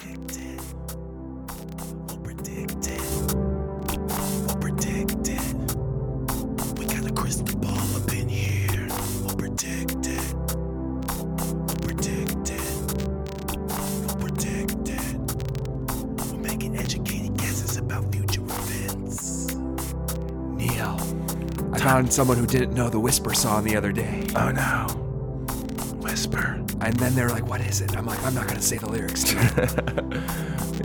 I found someone who didn't know the Whisper song the other day. Oh no. Whisper. And then they're like, what is it? I'm like, I'm not going to say the lyrics to.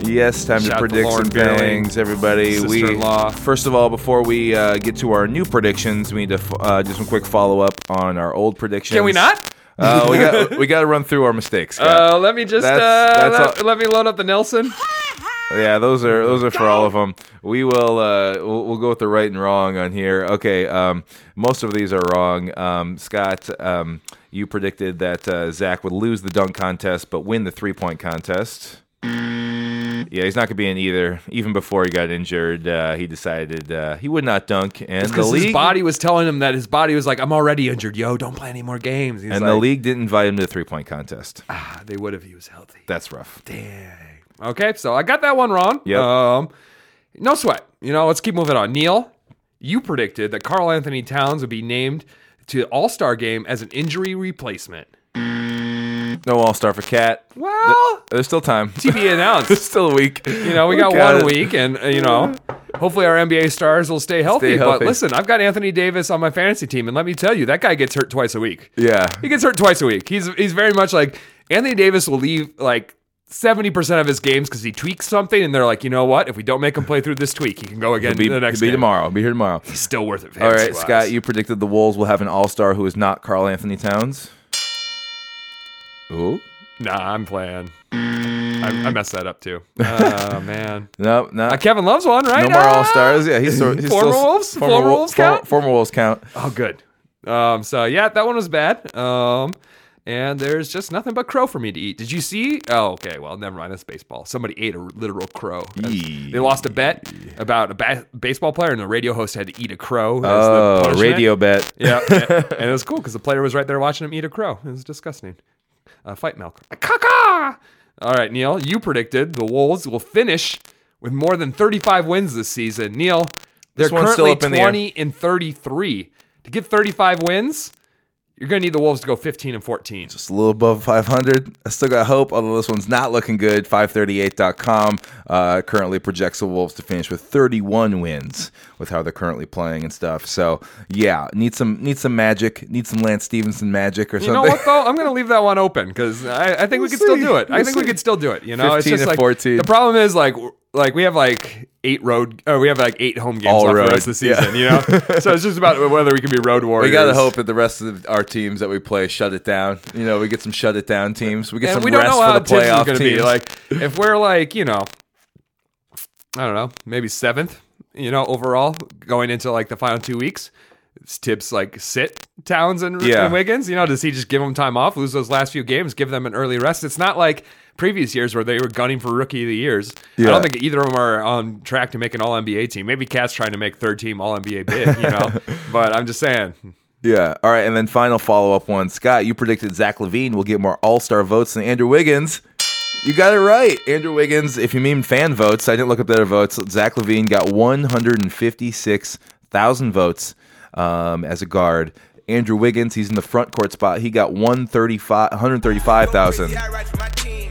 Yes, time Shout to out to predict some Bailey, things, everybody. We sister-in-law. first of all, before we uh, get to our new predictions, we need to uh, do some quick follow up on our old predictions. Can we not? Uh, we got we got to run through our mistakes. Scott. Uh, let me just That's- uh, that's let, let me load up the Nelson. Yeah, those are those are for all of them. We will uh, we'll, we'll go with the right and wrong on here. Okay, um, most of these are wrong. Um, Scott, um, you predicted that uh, Zach would lose the dunk contest but win the three point contest. Yeah, he's not gonna be in either. Even before he got injured, uh, he decided uh, he would not dunk, and the league his body was telling him that his body was like, I'm already injured. Yo, don't play any more games. He's and like, the league didn't invite him to the three point contest. "Ah, they would if he was healthy. That's rough. Dang. Okay, so I got that one wrong. Yep. Um, no sweat. You know, let's keep moving on. Neil, you predicted that Karl Anthony Towns would be named to All Star game as an injury replacement. No All Star for KAT. Well, There's still time. be announced. There's still a week. You know, we We got got one it. week, and uh, you know, hopefully our NBA stars will stay healthy. Stay But listen, I've got Anthony Davis on my fantasy team, and let me tell you, that guy gets hurt twice a week. Yeah. He gets hurt twice a week. He's he's very much like Anthony Davis will leave like 70% of his games because he tweaks something, and they're like, you know what? If we don't make him play through this tweak, he can go again He'll be, the next he'll be game. tomorrow. He'll be here tomorrow. He's still worth it. All right. Scott, you predicted the Wolves will have an all star who is not Karl Anthony Towns. Ooh. Nah, I'm playing. I, I messed that up too. Oh man. No, no. Uh, Kevin Love's one, right? no more all stars. Yeah, he's, he's Former still, Wolves? Former, Former Wo- Wolves former- count? Former Wolves count. Oh, good. Um, so yeah, that one was bad. Um, and there's just nothing but crow for me to eat. Did you see? Oh, okay. Well, never mind. That's baseball. Somebody ate a literal crow. They lost a bet about a ba- baseball player, and the radio host had to eat a crow. Oh, radio bet. Yeah, and it was cool because the player was right there watching him eat a crow. It was disgusting. Uh, fight milk. Caca. All right, Neil, you predicted the Wolves will finish with more than 35 wins this season. Neil, they're This one's still currently up in the 20 and 33. To get 35 wins, you're going to need the Wolves to go 15 and 14. Just a little above 500. I still got hope, although this one's not looking good. 538.com uh, currently projects the Wolves to finish with 31 wins with how they're currently playing and stuff. So yeah, need some need some magic, need some Lance Stephenson magic or You something. know what though? I'm going to leave that one open because I, I think we could still do it. I We'll think we see. could still do it. You know, it's 15 just and like 14. the problem is like like we have like eight road, or we have like eight home games All left the road. rest of the Yeah. season. You know, so it's just about whether we can be road warriors. We gotta hope that the rest of our teams that we play shut it down. You know, we get some shut it down teams. We get and some we don't rest know how for the playoff to teams. be. Like, if we're like, you know, I don't know, maybe seventh, you know, overall going into like the final two weeks. Thibs like sit Towns and, Yeah. and Wiggins? You know, does he just give them time off, lose those last few games, give them an early rest? It's not like previous years where they were gunning for rookie of the years. I don't think either of them are on track to make an All NBA team. Maybe KAT's trying to make third team All NBA bid, you know. but I'm just saying, Yeah. All right. And then final follow up one. Scott, you predicted Zach LaVine will get more All Star votes than Andrew Wiggins. You got it right. Andrew Wiggins, if you mean fan votes, I didn't look up their votes. Zach LaVine got 156,000 votes um, as a guard. Andrew Wiggins, he's in the front court spot. He got 135 135,000.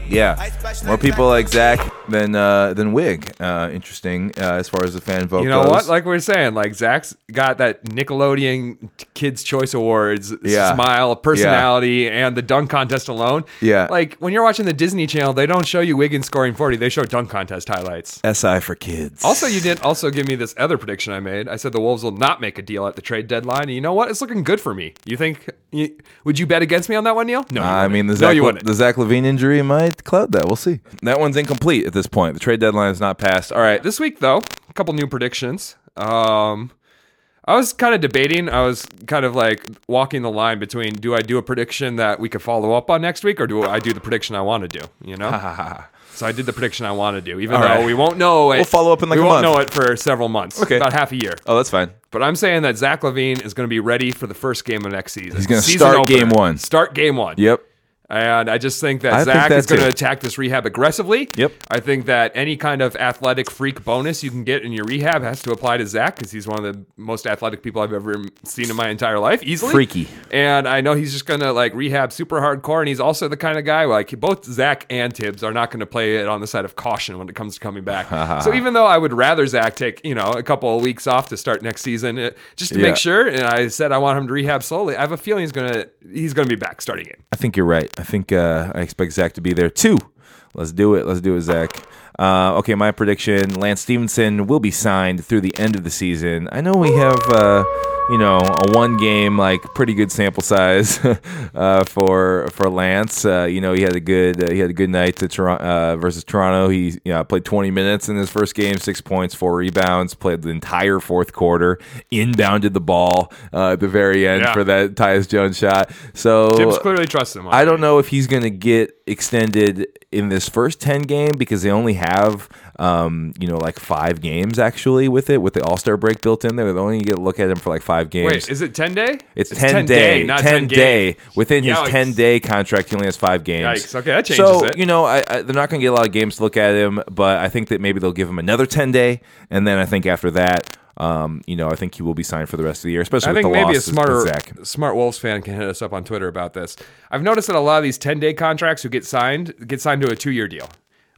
Yeah, more people like Zach than uh, than Wig. Uh, interesting uh, as far as the fan vote You know goes. what? Like we are saying, like Zach's got that Nickelodeon Kids Choice Awards Yeah. smile, personality, and the dunk contest alone. Yeah. Like when you're watching the Disney Channel, they don't show you Wiggins scoring 40. They show dunk contest highlights. SI for kids. Also, you didn't also give me this other prediction I made. I said the Wolves will not make a deal at the trade deadline. And you know what? It's looking good for me. You think? You, would you bet against me on that one, Neil? No. you I mean, the no, Zach, you wouldn't. the Zach LaVine injury might cloud that. We'll see. That one's incomplete at this point. The trade deadline is not passed. All right. This week, though, a couple new predictions. Um, I was kind of debating. I was kind of like walking the line between do I do a prediction that we could follow up on next week, or do I do the prediction I want to do? You know. so I did the prediction I want to do, even All though right. we won't know it. We'll follow up in like we a won't month. know it for several months. Okay. about half a year. Oh, that's fine. But I'm saying that Zach LaVine is going to be ready for the first game of next season. He's gonna Season start opener. game one. Start game one. Yep. And I just think that I think Zach that is going to attack this rehab aggressively. Yep. I think that any kind of athletic freak bonus you can get in your rehab has to apply to Zach because he's one of the most athletic people I've ever seen in my entire life, easily. Freaky. And I know he's just going to like rehab super hardcore. And he's also the kind of guy like both Zach and Thibs are not going to play it on the side of caution when it comes to coming back. so even though I would rather Zach take, you know, a couple of weeks off to start next season uh, just to Yeah. make sure, and I said I want him to rehab slowly, I have a feeling he's going to he's going to be back starting it. I think you're right. I think uh, I expect Zach to be there too. Let's do it. Let's do it, Zach. Uh, okay, my prediction: Lance Stephenson will be signed through the end of the season. I know we have, uh, you know, a one game like pretty good sample size uh, for for Lance. Uh, you know, he had a good uh, he had a good night to Toronto uh, versus Toronto. He you know, played 20 minutes in his first game, six points, four rebounds. Played the entire fourth quarter. Inbounded the ball uh, at the very end Yeah. for that Tyus Jones shot. So clearly trusts him. I don't know if he's going to get extended in this first 10 game because they only have, um, you know, like five games actually with it, with the All Star break built in there. They only get to look at him for like five games. Wait, is it 10 day? it's, 10, day, not 10 10 day. game. Within his 10 day contract, he only has five games. Yikes. Okay, that changes so, it. you know, I, I, they're not going to get a lot of games to look at him, but I think that maybe they'll give him another 10 day. And then I think after that, um, you know, I think he will be signed for the rest of the year, especially I with think the maybe a smarter Zach. smart Wolves fan can hit us up on Twitter about this. I've noticed that a lot of these 10 day contracts who get signed get signed to a two year deal.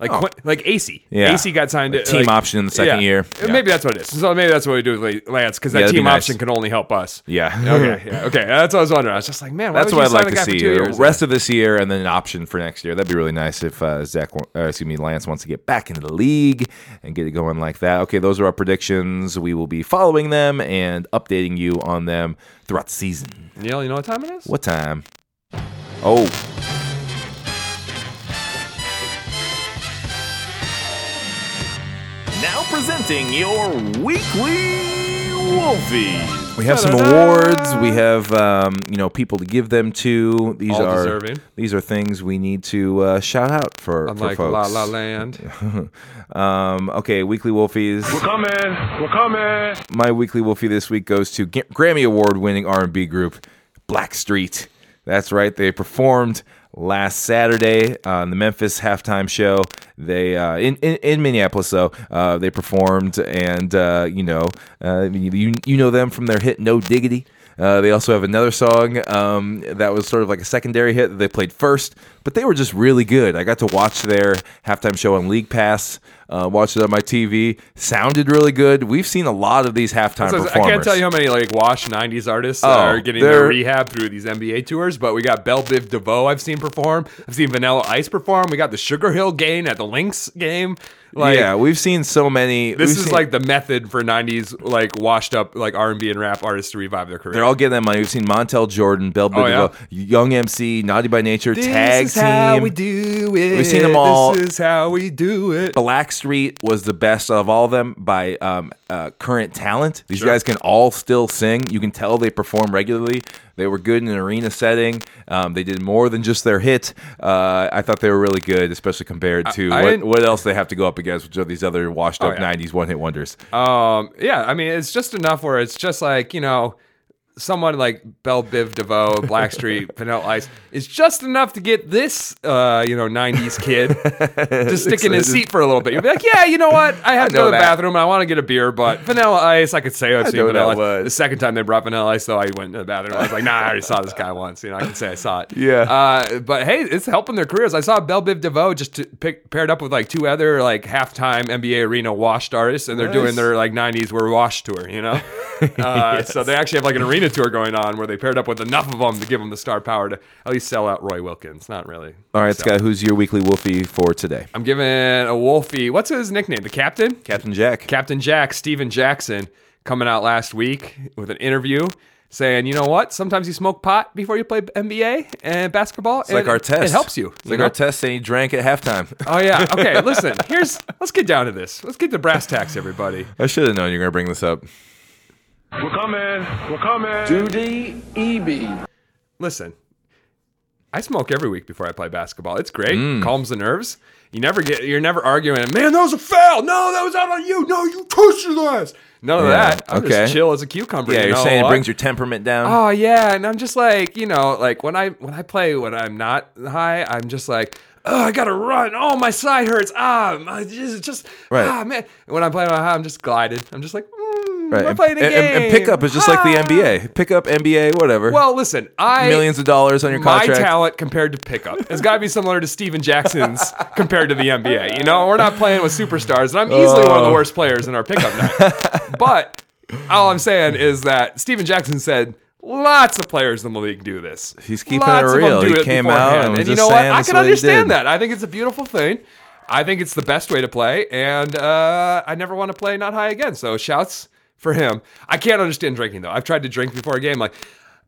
Like Quin- like AC. Oh. Yeah. AC got signed. Like to, team like- option in the second yeah. year. Uh, Maybe that's what it is. So maybe that's what we do with Lance because that Yeah, that'd be team nice. option can only help us. Yeah. Okay. Yeah. Okay. That's what I was wondering. I was just like, man, why That's would what I'd sign like to see. two years? Rest of this year and then an option for next year. That'd be really nice if uh, Zach, wa- uh, excuse me, Lance wants to get back into the league and get it going like that. Okay, those are our predictions. We will be following them and updating you on them throughout the season. Neil, you know what time it is? What time? Oh, presenting your weekly Wolfie. we have some awards. We have um, you know people to give them to. These All are deserving. these are things we need to uh, shout out for, for Unlike folks. La La Land. Um, okay, weekly Wolfies. We're coming. We're coming. My weekly Wolfie this week goes to G- Grammy Award winning R&B group Blackstreet. That's right, they performed last Saturday on the Memphis halftime show. They uh, in, in in Minneapolis though uh, they performed, and uh, you know uh, you you know them from their hit No Diggity. Uh, they also have another song um, that was sort of like a secondary hit that they played first, but they were just really good. I got to watch their halftime show on League Pass, uh, watched it on my TV. Sounded really good. We've seen a lot of these halftime So performers. I can't tell you how many like wash '90s artists Oh, are getting their rehab through these NBA tours. But we got Bell Biv DeVoe. I've seen perform. I've seen Vanilla Ice perform. We got the Sugar Hill Gang at the Lynx game. Like, yeah, we've seen so many. This is seen- like the method for '90s like washed up like R&B and rap artists to revive their career. they're all getting that money. We've seen Montel Jordan, Bell Oh, yeah? Young MC, Naughty by Nature, this Tag Team. how we do it. We've seen them all. This is how we do it. Blackstreet was the best of all of them by um, uh, current talent. These guys can all still sing. You can tell they perform regularly. They were good in an arena setting. Um, they did more than just their hit. Uh, I thought they were really good, especially compared to I what, what else they have to go up against, which are these other washed up Oh, yeah. '90s one hit wonders. Um, yeah, I mean, it's just enough where it's just like you know, someone like Bell Biv DeVoe, Blackstreet, Vanilla Ice is just enough to get this, uh, you know, '90s kid to stick in his seat for a little bit. You'll be like, yeah, you know what? I have to go to the that. bathroom and I want to get a beer, but Vanilla Ice, I could say I've seen Vanilla Ice. was. The second time they brought Vanilla Ice, though, I went to the bathroom. I was like, nah, I already saw this guy once. You know, I can say I saw it. Yeah. Uh, but hey, it's helping their careers. I saw Bell Biv DeVoe just to pick, paired up with like two other like halftime NBA arena washed artists, and they're doing their like '90s "We're Washed" tour. You know, uh, so they actually have like an arena tour going on where they paired up with enough of them to give them the star power to at least sell out Roy Wilkins. Not really. All right, Scott, who's your weekly Wolfie for today? I'm giving a Wolfie. What's his nickname? The captain. Captain Jack. Captain Jack, Stephen Jackson, coming out last week with an interview saying, you know what? Sometimes you smoke pot before you play NBA and basketball. It's like our test. It helps you. It's you like know? our test saying he drank at halftime. Oh yeah. Okay. Listen. Here's. Let's get down to this. Let's get to brass tacks, everybody. I should have known you were going to bring this up. We're coming. We're coming. Listen. I smoke every week before I play basketball. It's great. Mm. Calms the nerves. You never get. You're never arguing. Man, that was a foul. No, that was out on you. No, you touched your ass. None of that. I'm okay. just chill as a cucumber. Yeah, you you're know saying it brings your temperament down. Oh yeah, and I'm just like, you know, like when I when I play when I'm not high, I'm just like, oh, I gotta run. Oh, my side hurts. Ah, my, just, just Right. ah, man. And when I'm playing on high, I'm just glided. I'm just like, mm, right. we're And, playing a and- game. and pickup is just like the Ah. NBA. Pickup, NBA, whatever. Well, listen, I millions of dollars on your contract. my talent compared to pickup has got to be similar to Stephen Jackson's compared to the NBA. You know, we're not playing with superstars, and I'm easily one of the Oh. worst players in our pickup night. but all I'm saying is that Steven Jackson said. Lots of players in the league do this. He's keeping Lots it real. He it came out and and you know what? I can understand that. I think it's a beautiful thing. I think it's the best way to play, and uh, I never want to play not high again. So shouts for him. I can't understand drinking though. I've tried to drink before a game, like.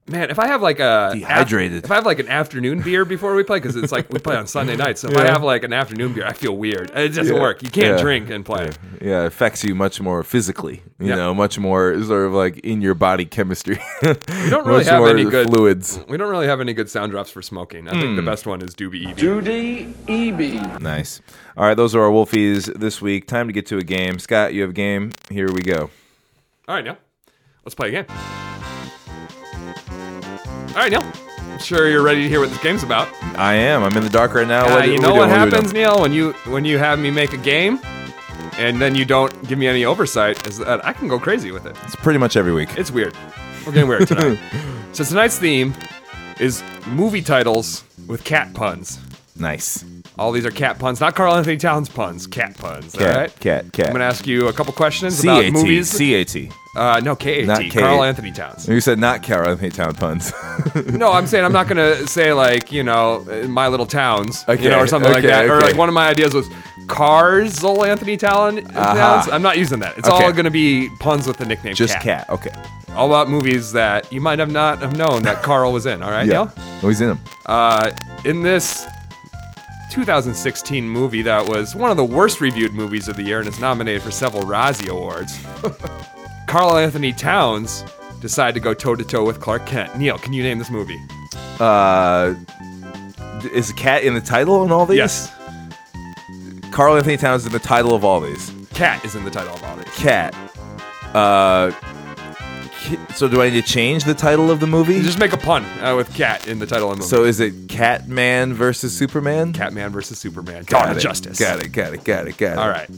Man, if I have like a Dehydrated. if I have like an afternoon beer before we play, because it's like we play on Sunday nights. So if I have like an afternoon beer, I feel weird. It doesn't work. You can't Yeah. drink and play. yeah, it affects you much more physically. You Yeah. know, much more sort of like in your body chemistry. We don't really Much have any good fluids. We don't really have any good sound drops for smoking. I think the hmm. best one is Doobie EB. Doobie EB. Nice. All right, those are our Wolfies this week. Time to get to a game. Scott, you have a game. Here we go. All right, Neil. Let's play a game. All right, Neil. I'm sure you're ready to hear what this game's about. I am. I'm in the dark right now. Uh, What- you know we what happens, doing? Neil, when you when you have me make a game, and then you don't give me any oversight, is that I can go crazy with it. It's pretty much every week. It's weird. We're getting weird tonight. so tonight's theme is movie titles with cat puns. Nice. All these are cat puns, not Karl Anthony Towns puns. Cat puns. all Cat, right. cat, cat. I'm gonna ask you a couple questions C about movies. C A T. Uh, no, K A Not T. K- Karl Anthony Towns. You said not Carol Anthony Town puns. No, I'm saying I'm not gonna say like you know My Little Towns, Okay, you know, or something like okay, that. Or like one of my ideas was Carzal Anthony Talon Towns. I'm not using that. It's all gonna be puns with the nickname Just cat. cat. Okay. All about movies that you might have not have known that Karl was in. All right, Yeah. Neil. Oh, he's in them. Uh, in this 2016 movie that was one of the worst reviewed movies of the year and is nominated for several Razzie Awards, Karl Anthony Towns decided to go toe to toe with Clark Kent. Neil, can you name this movie? Uh, is cat in the title in all these? Yes. Karl Anthony Towns is in the title of all these. Cat is in the title of all these. Cat. Uh, so do I need to change the title of the movie? Just make a pun uh, with cat in the title of the movie. so is it Catman versus Superman? Catman versus Superman. Got Dawn of it, Justice. Got it. Got it. Got it. Got it. All right.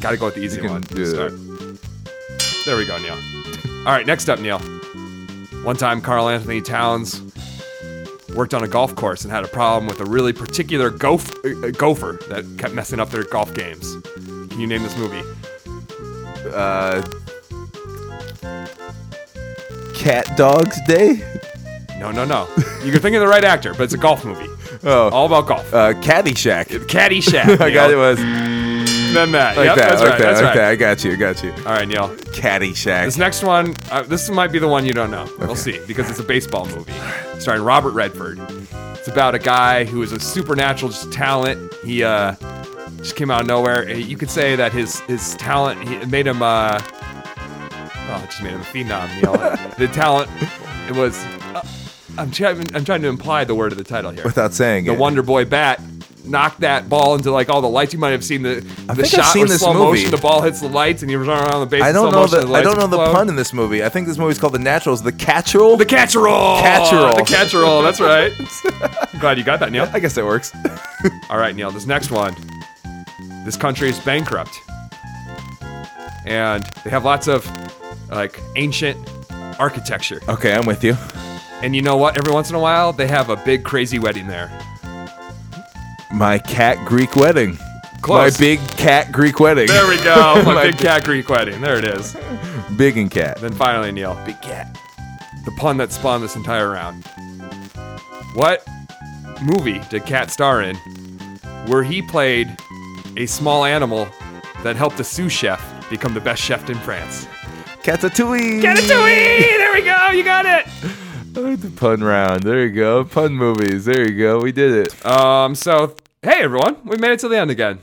Got to go with the easy one. There we go, Neil. All right, next up, Neil. One time, Karl Anthony Towns worked on a golf course and had a problem with a really particular golf, uh, gopher that kept messing up their golf games. Can you name this movie? Uh, Cat Dogs Day. No, no, no. You're thinking of the right actor, but it's a golf movie. Oh. All about golf. Uh, Caddyshack. Caddyshack. I got it. Was Then that. like yep, that. that's okay. right. That's okay. right. I got you. I got you. All right, Neil. Caddyshack. This next one, uh, this might be the one you don't know. We'll see because it's a baseball movie starring Robert Redford. It's about a guy who is a supernatural just talent. He uh, just came out of nowhere. You could say that his his talent he, made him. Uh, oh, it just made him a phenom. Neil. the talent, it was. Uh, I'm trying. I'm trying to imply the word of the title here. Without saying it. the it. Wonder Boy bat knocked that ball into like all the lights. You might have seen the I the think I've shot seen with this slow movie. motion. The ball hits the lights and you run around the base. I don't slow know motion, the I lights don't know the explode. pun in this movie. I think this movie's called The Naturals. The Catchroll. The catch-roll. Catch-roll. The catch-roll. That's right. I'm glad you got that, Neil. I guess that works. All right, Neil. This next one. This country is bankrupt, and they have lots of like ancient architecture. okay, I'm with you. And you know what? Every once in a while, they have a big crazy wedding there. My cat Greek wedding. Close. My big cat Greek wedding. There we go. My My big cat Greek wedding. There it is. Big and cat. Then finally, Neil. Big cat. the pun that spawned this entire round. What movie did Cat star in where he played a small animal that helped a sous chef become the best chef in France? Catatouille. Ratatouille! There we go, you got it! I like the pun round. There you go. Pun movies. There you go. We did it. Um, so, hey everyone, we made it to the end again.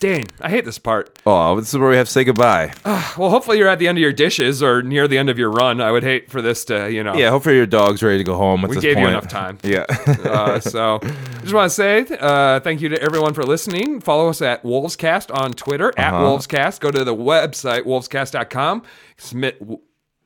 Dang, I hate this part. Oh, this is where we have to say goodbye. Well, hopefully you're at the end of your dishes or near the end of your run. I would hate for this to, you know. Yeah, hopefully your dog's ready to go home at We this gave you enough time. Yeah. uh, so I just want to say uh, thank you to everyone for listening. Follow us at Wolvescast on Twitter, at Uh-huh. Wolvescast. Go to the website, wolvescast.com. Submit w-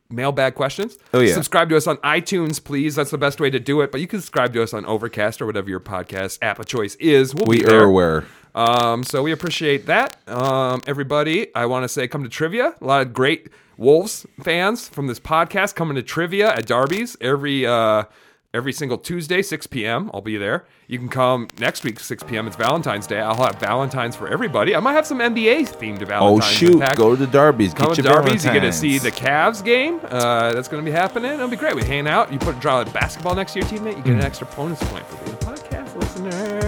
mailbag questions. Oh, yeah. Subscribe to us on iTunes, please. That's the best way to do it. But you can subscribe to us on Overcast or whatever your podcast app of choice is. We'll we be there. are where. Um, so we appreciate that. Um, everybody, I want to say come to trivia. A lot of great Wolves fans from this podcast coming to trivia at Darby's every uh, every single Tuesday, 6 p.m. I'll be there. You can come next week, 6 p.m. It's Valentine's Day. I'll have Valentine's for everybody. I might have some NBA themed Valentine's. Oh shoot! pack. Go to the Darby's. Come Get to your Darby's, you get to see the Cavs game. Uh, that's going to be happening. It'll be great. We hang out. You put draw a basketball next to your teammate. You get an Mm. extra bonus point for being a podcast listener.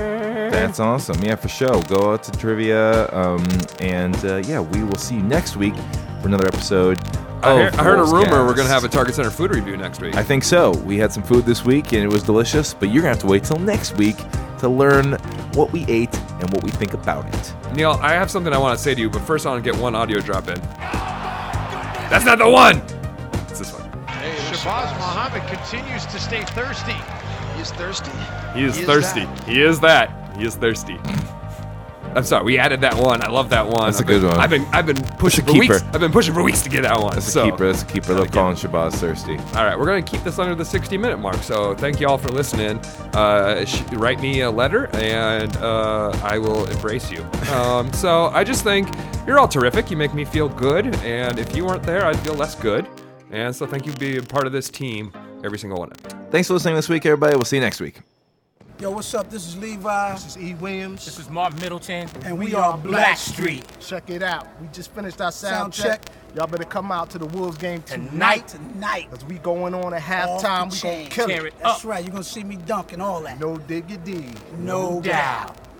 That's awesome. Yeah, for sure. Go out to trivia. Um, and uh, yeah, we will see you next week for another episode. I, of heard, I heard a rumor Wolvescast. we're going to have a Target Center food review next week. I think so. We had some food this week and it was delicious, but you're gonna have to wait till next week to learn what we ate and what we think about it. Neil, I have something I want to say to you, but first I want to get one audio drop in. That's not the one. It's this one. Shabazz Muhammad continues to stay thirsty. He's thirsty. He is He is thirsty. that. He is that. He is thirsty. I'm sorry, we added that one. I love that one. That's a I've been- good one. I've been I've been pushing for weeks. I've been pushing for weeks to get that one. That's so, a keeper. That's a keeper. Love calling Shabazz thirsty. All right, we're going to keep this under the 60 minute mark. So thank you all for listening. Uh, sh- write me a letter and uh, I will embrace you. Um, so I just think you're all terrific. You make me feel good. And if you weren't there, I'd feel less good. And so thank you for being part of this team, every single one of you. Thanks for listening this week, everybody. We'll see you next week. Yo, what's up? This is Levi. This is E. Williams. This is Mark Middleton. And we, are Blackstreet. Check it out. We just finished our sound, Sound check. Y'all better come out to the Wolves game tonight. Tonight, tonight. Cause we going on at halftime. the We gonna kill Tear it. it That's up. right. You're gonna see me dunking all that. No diggity. No doubt.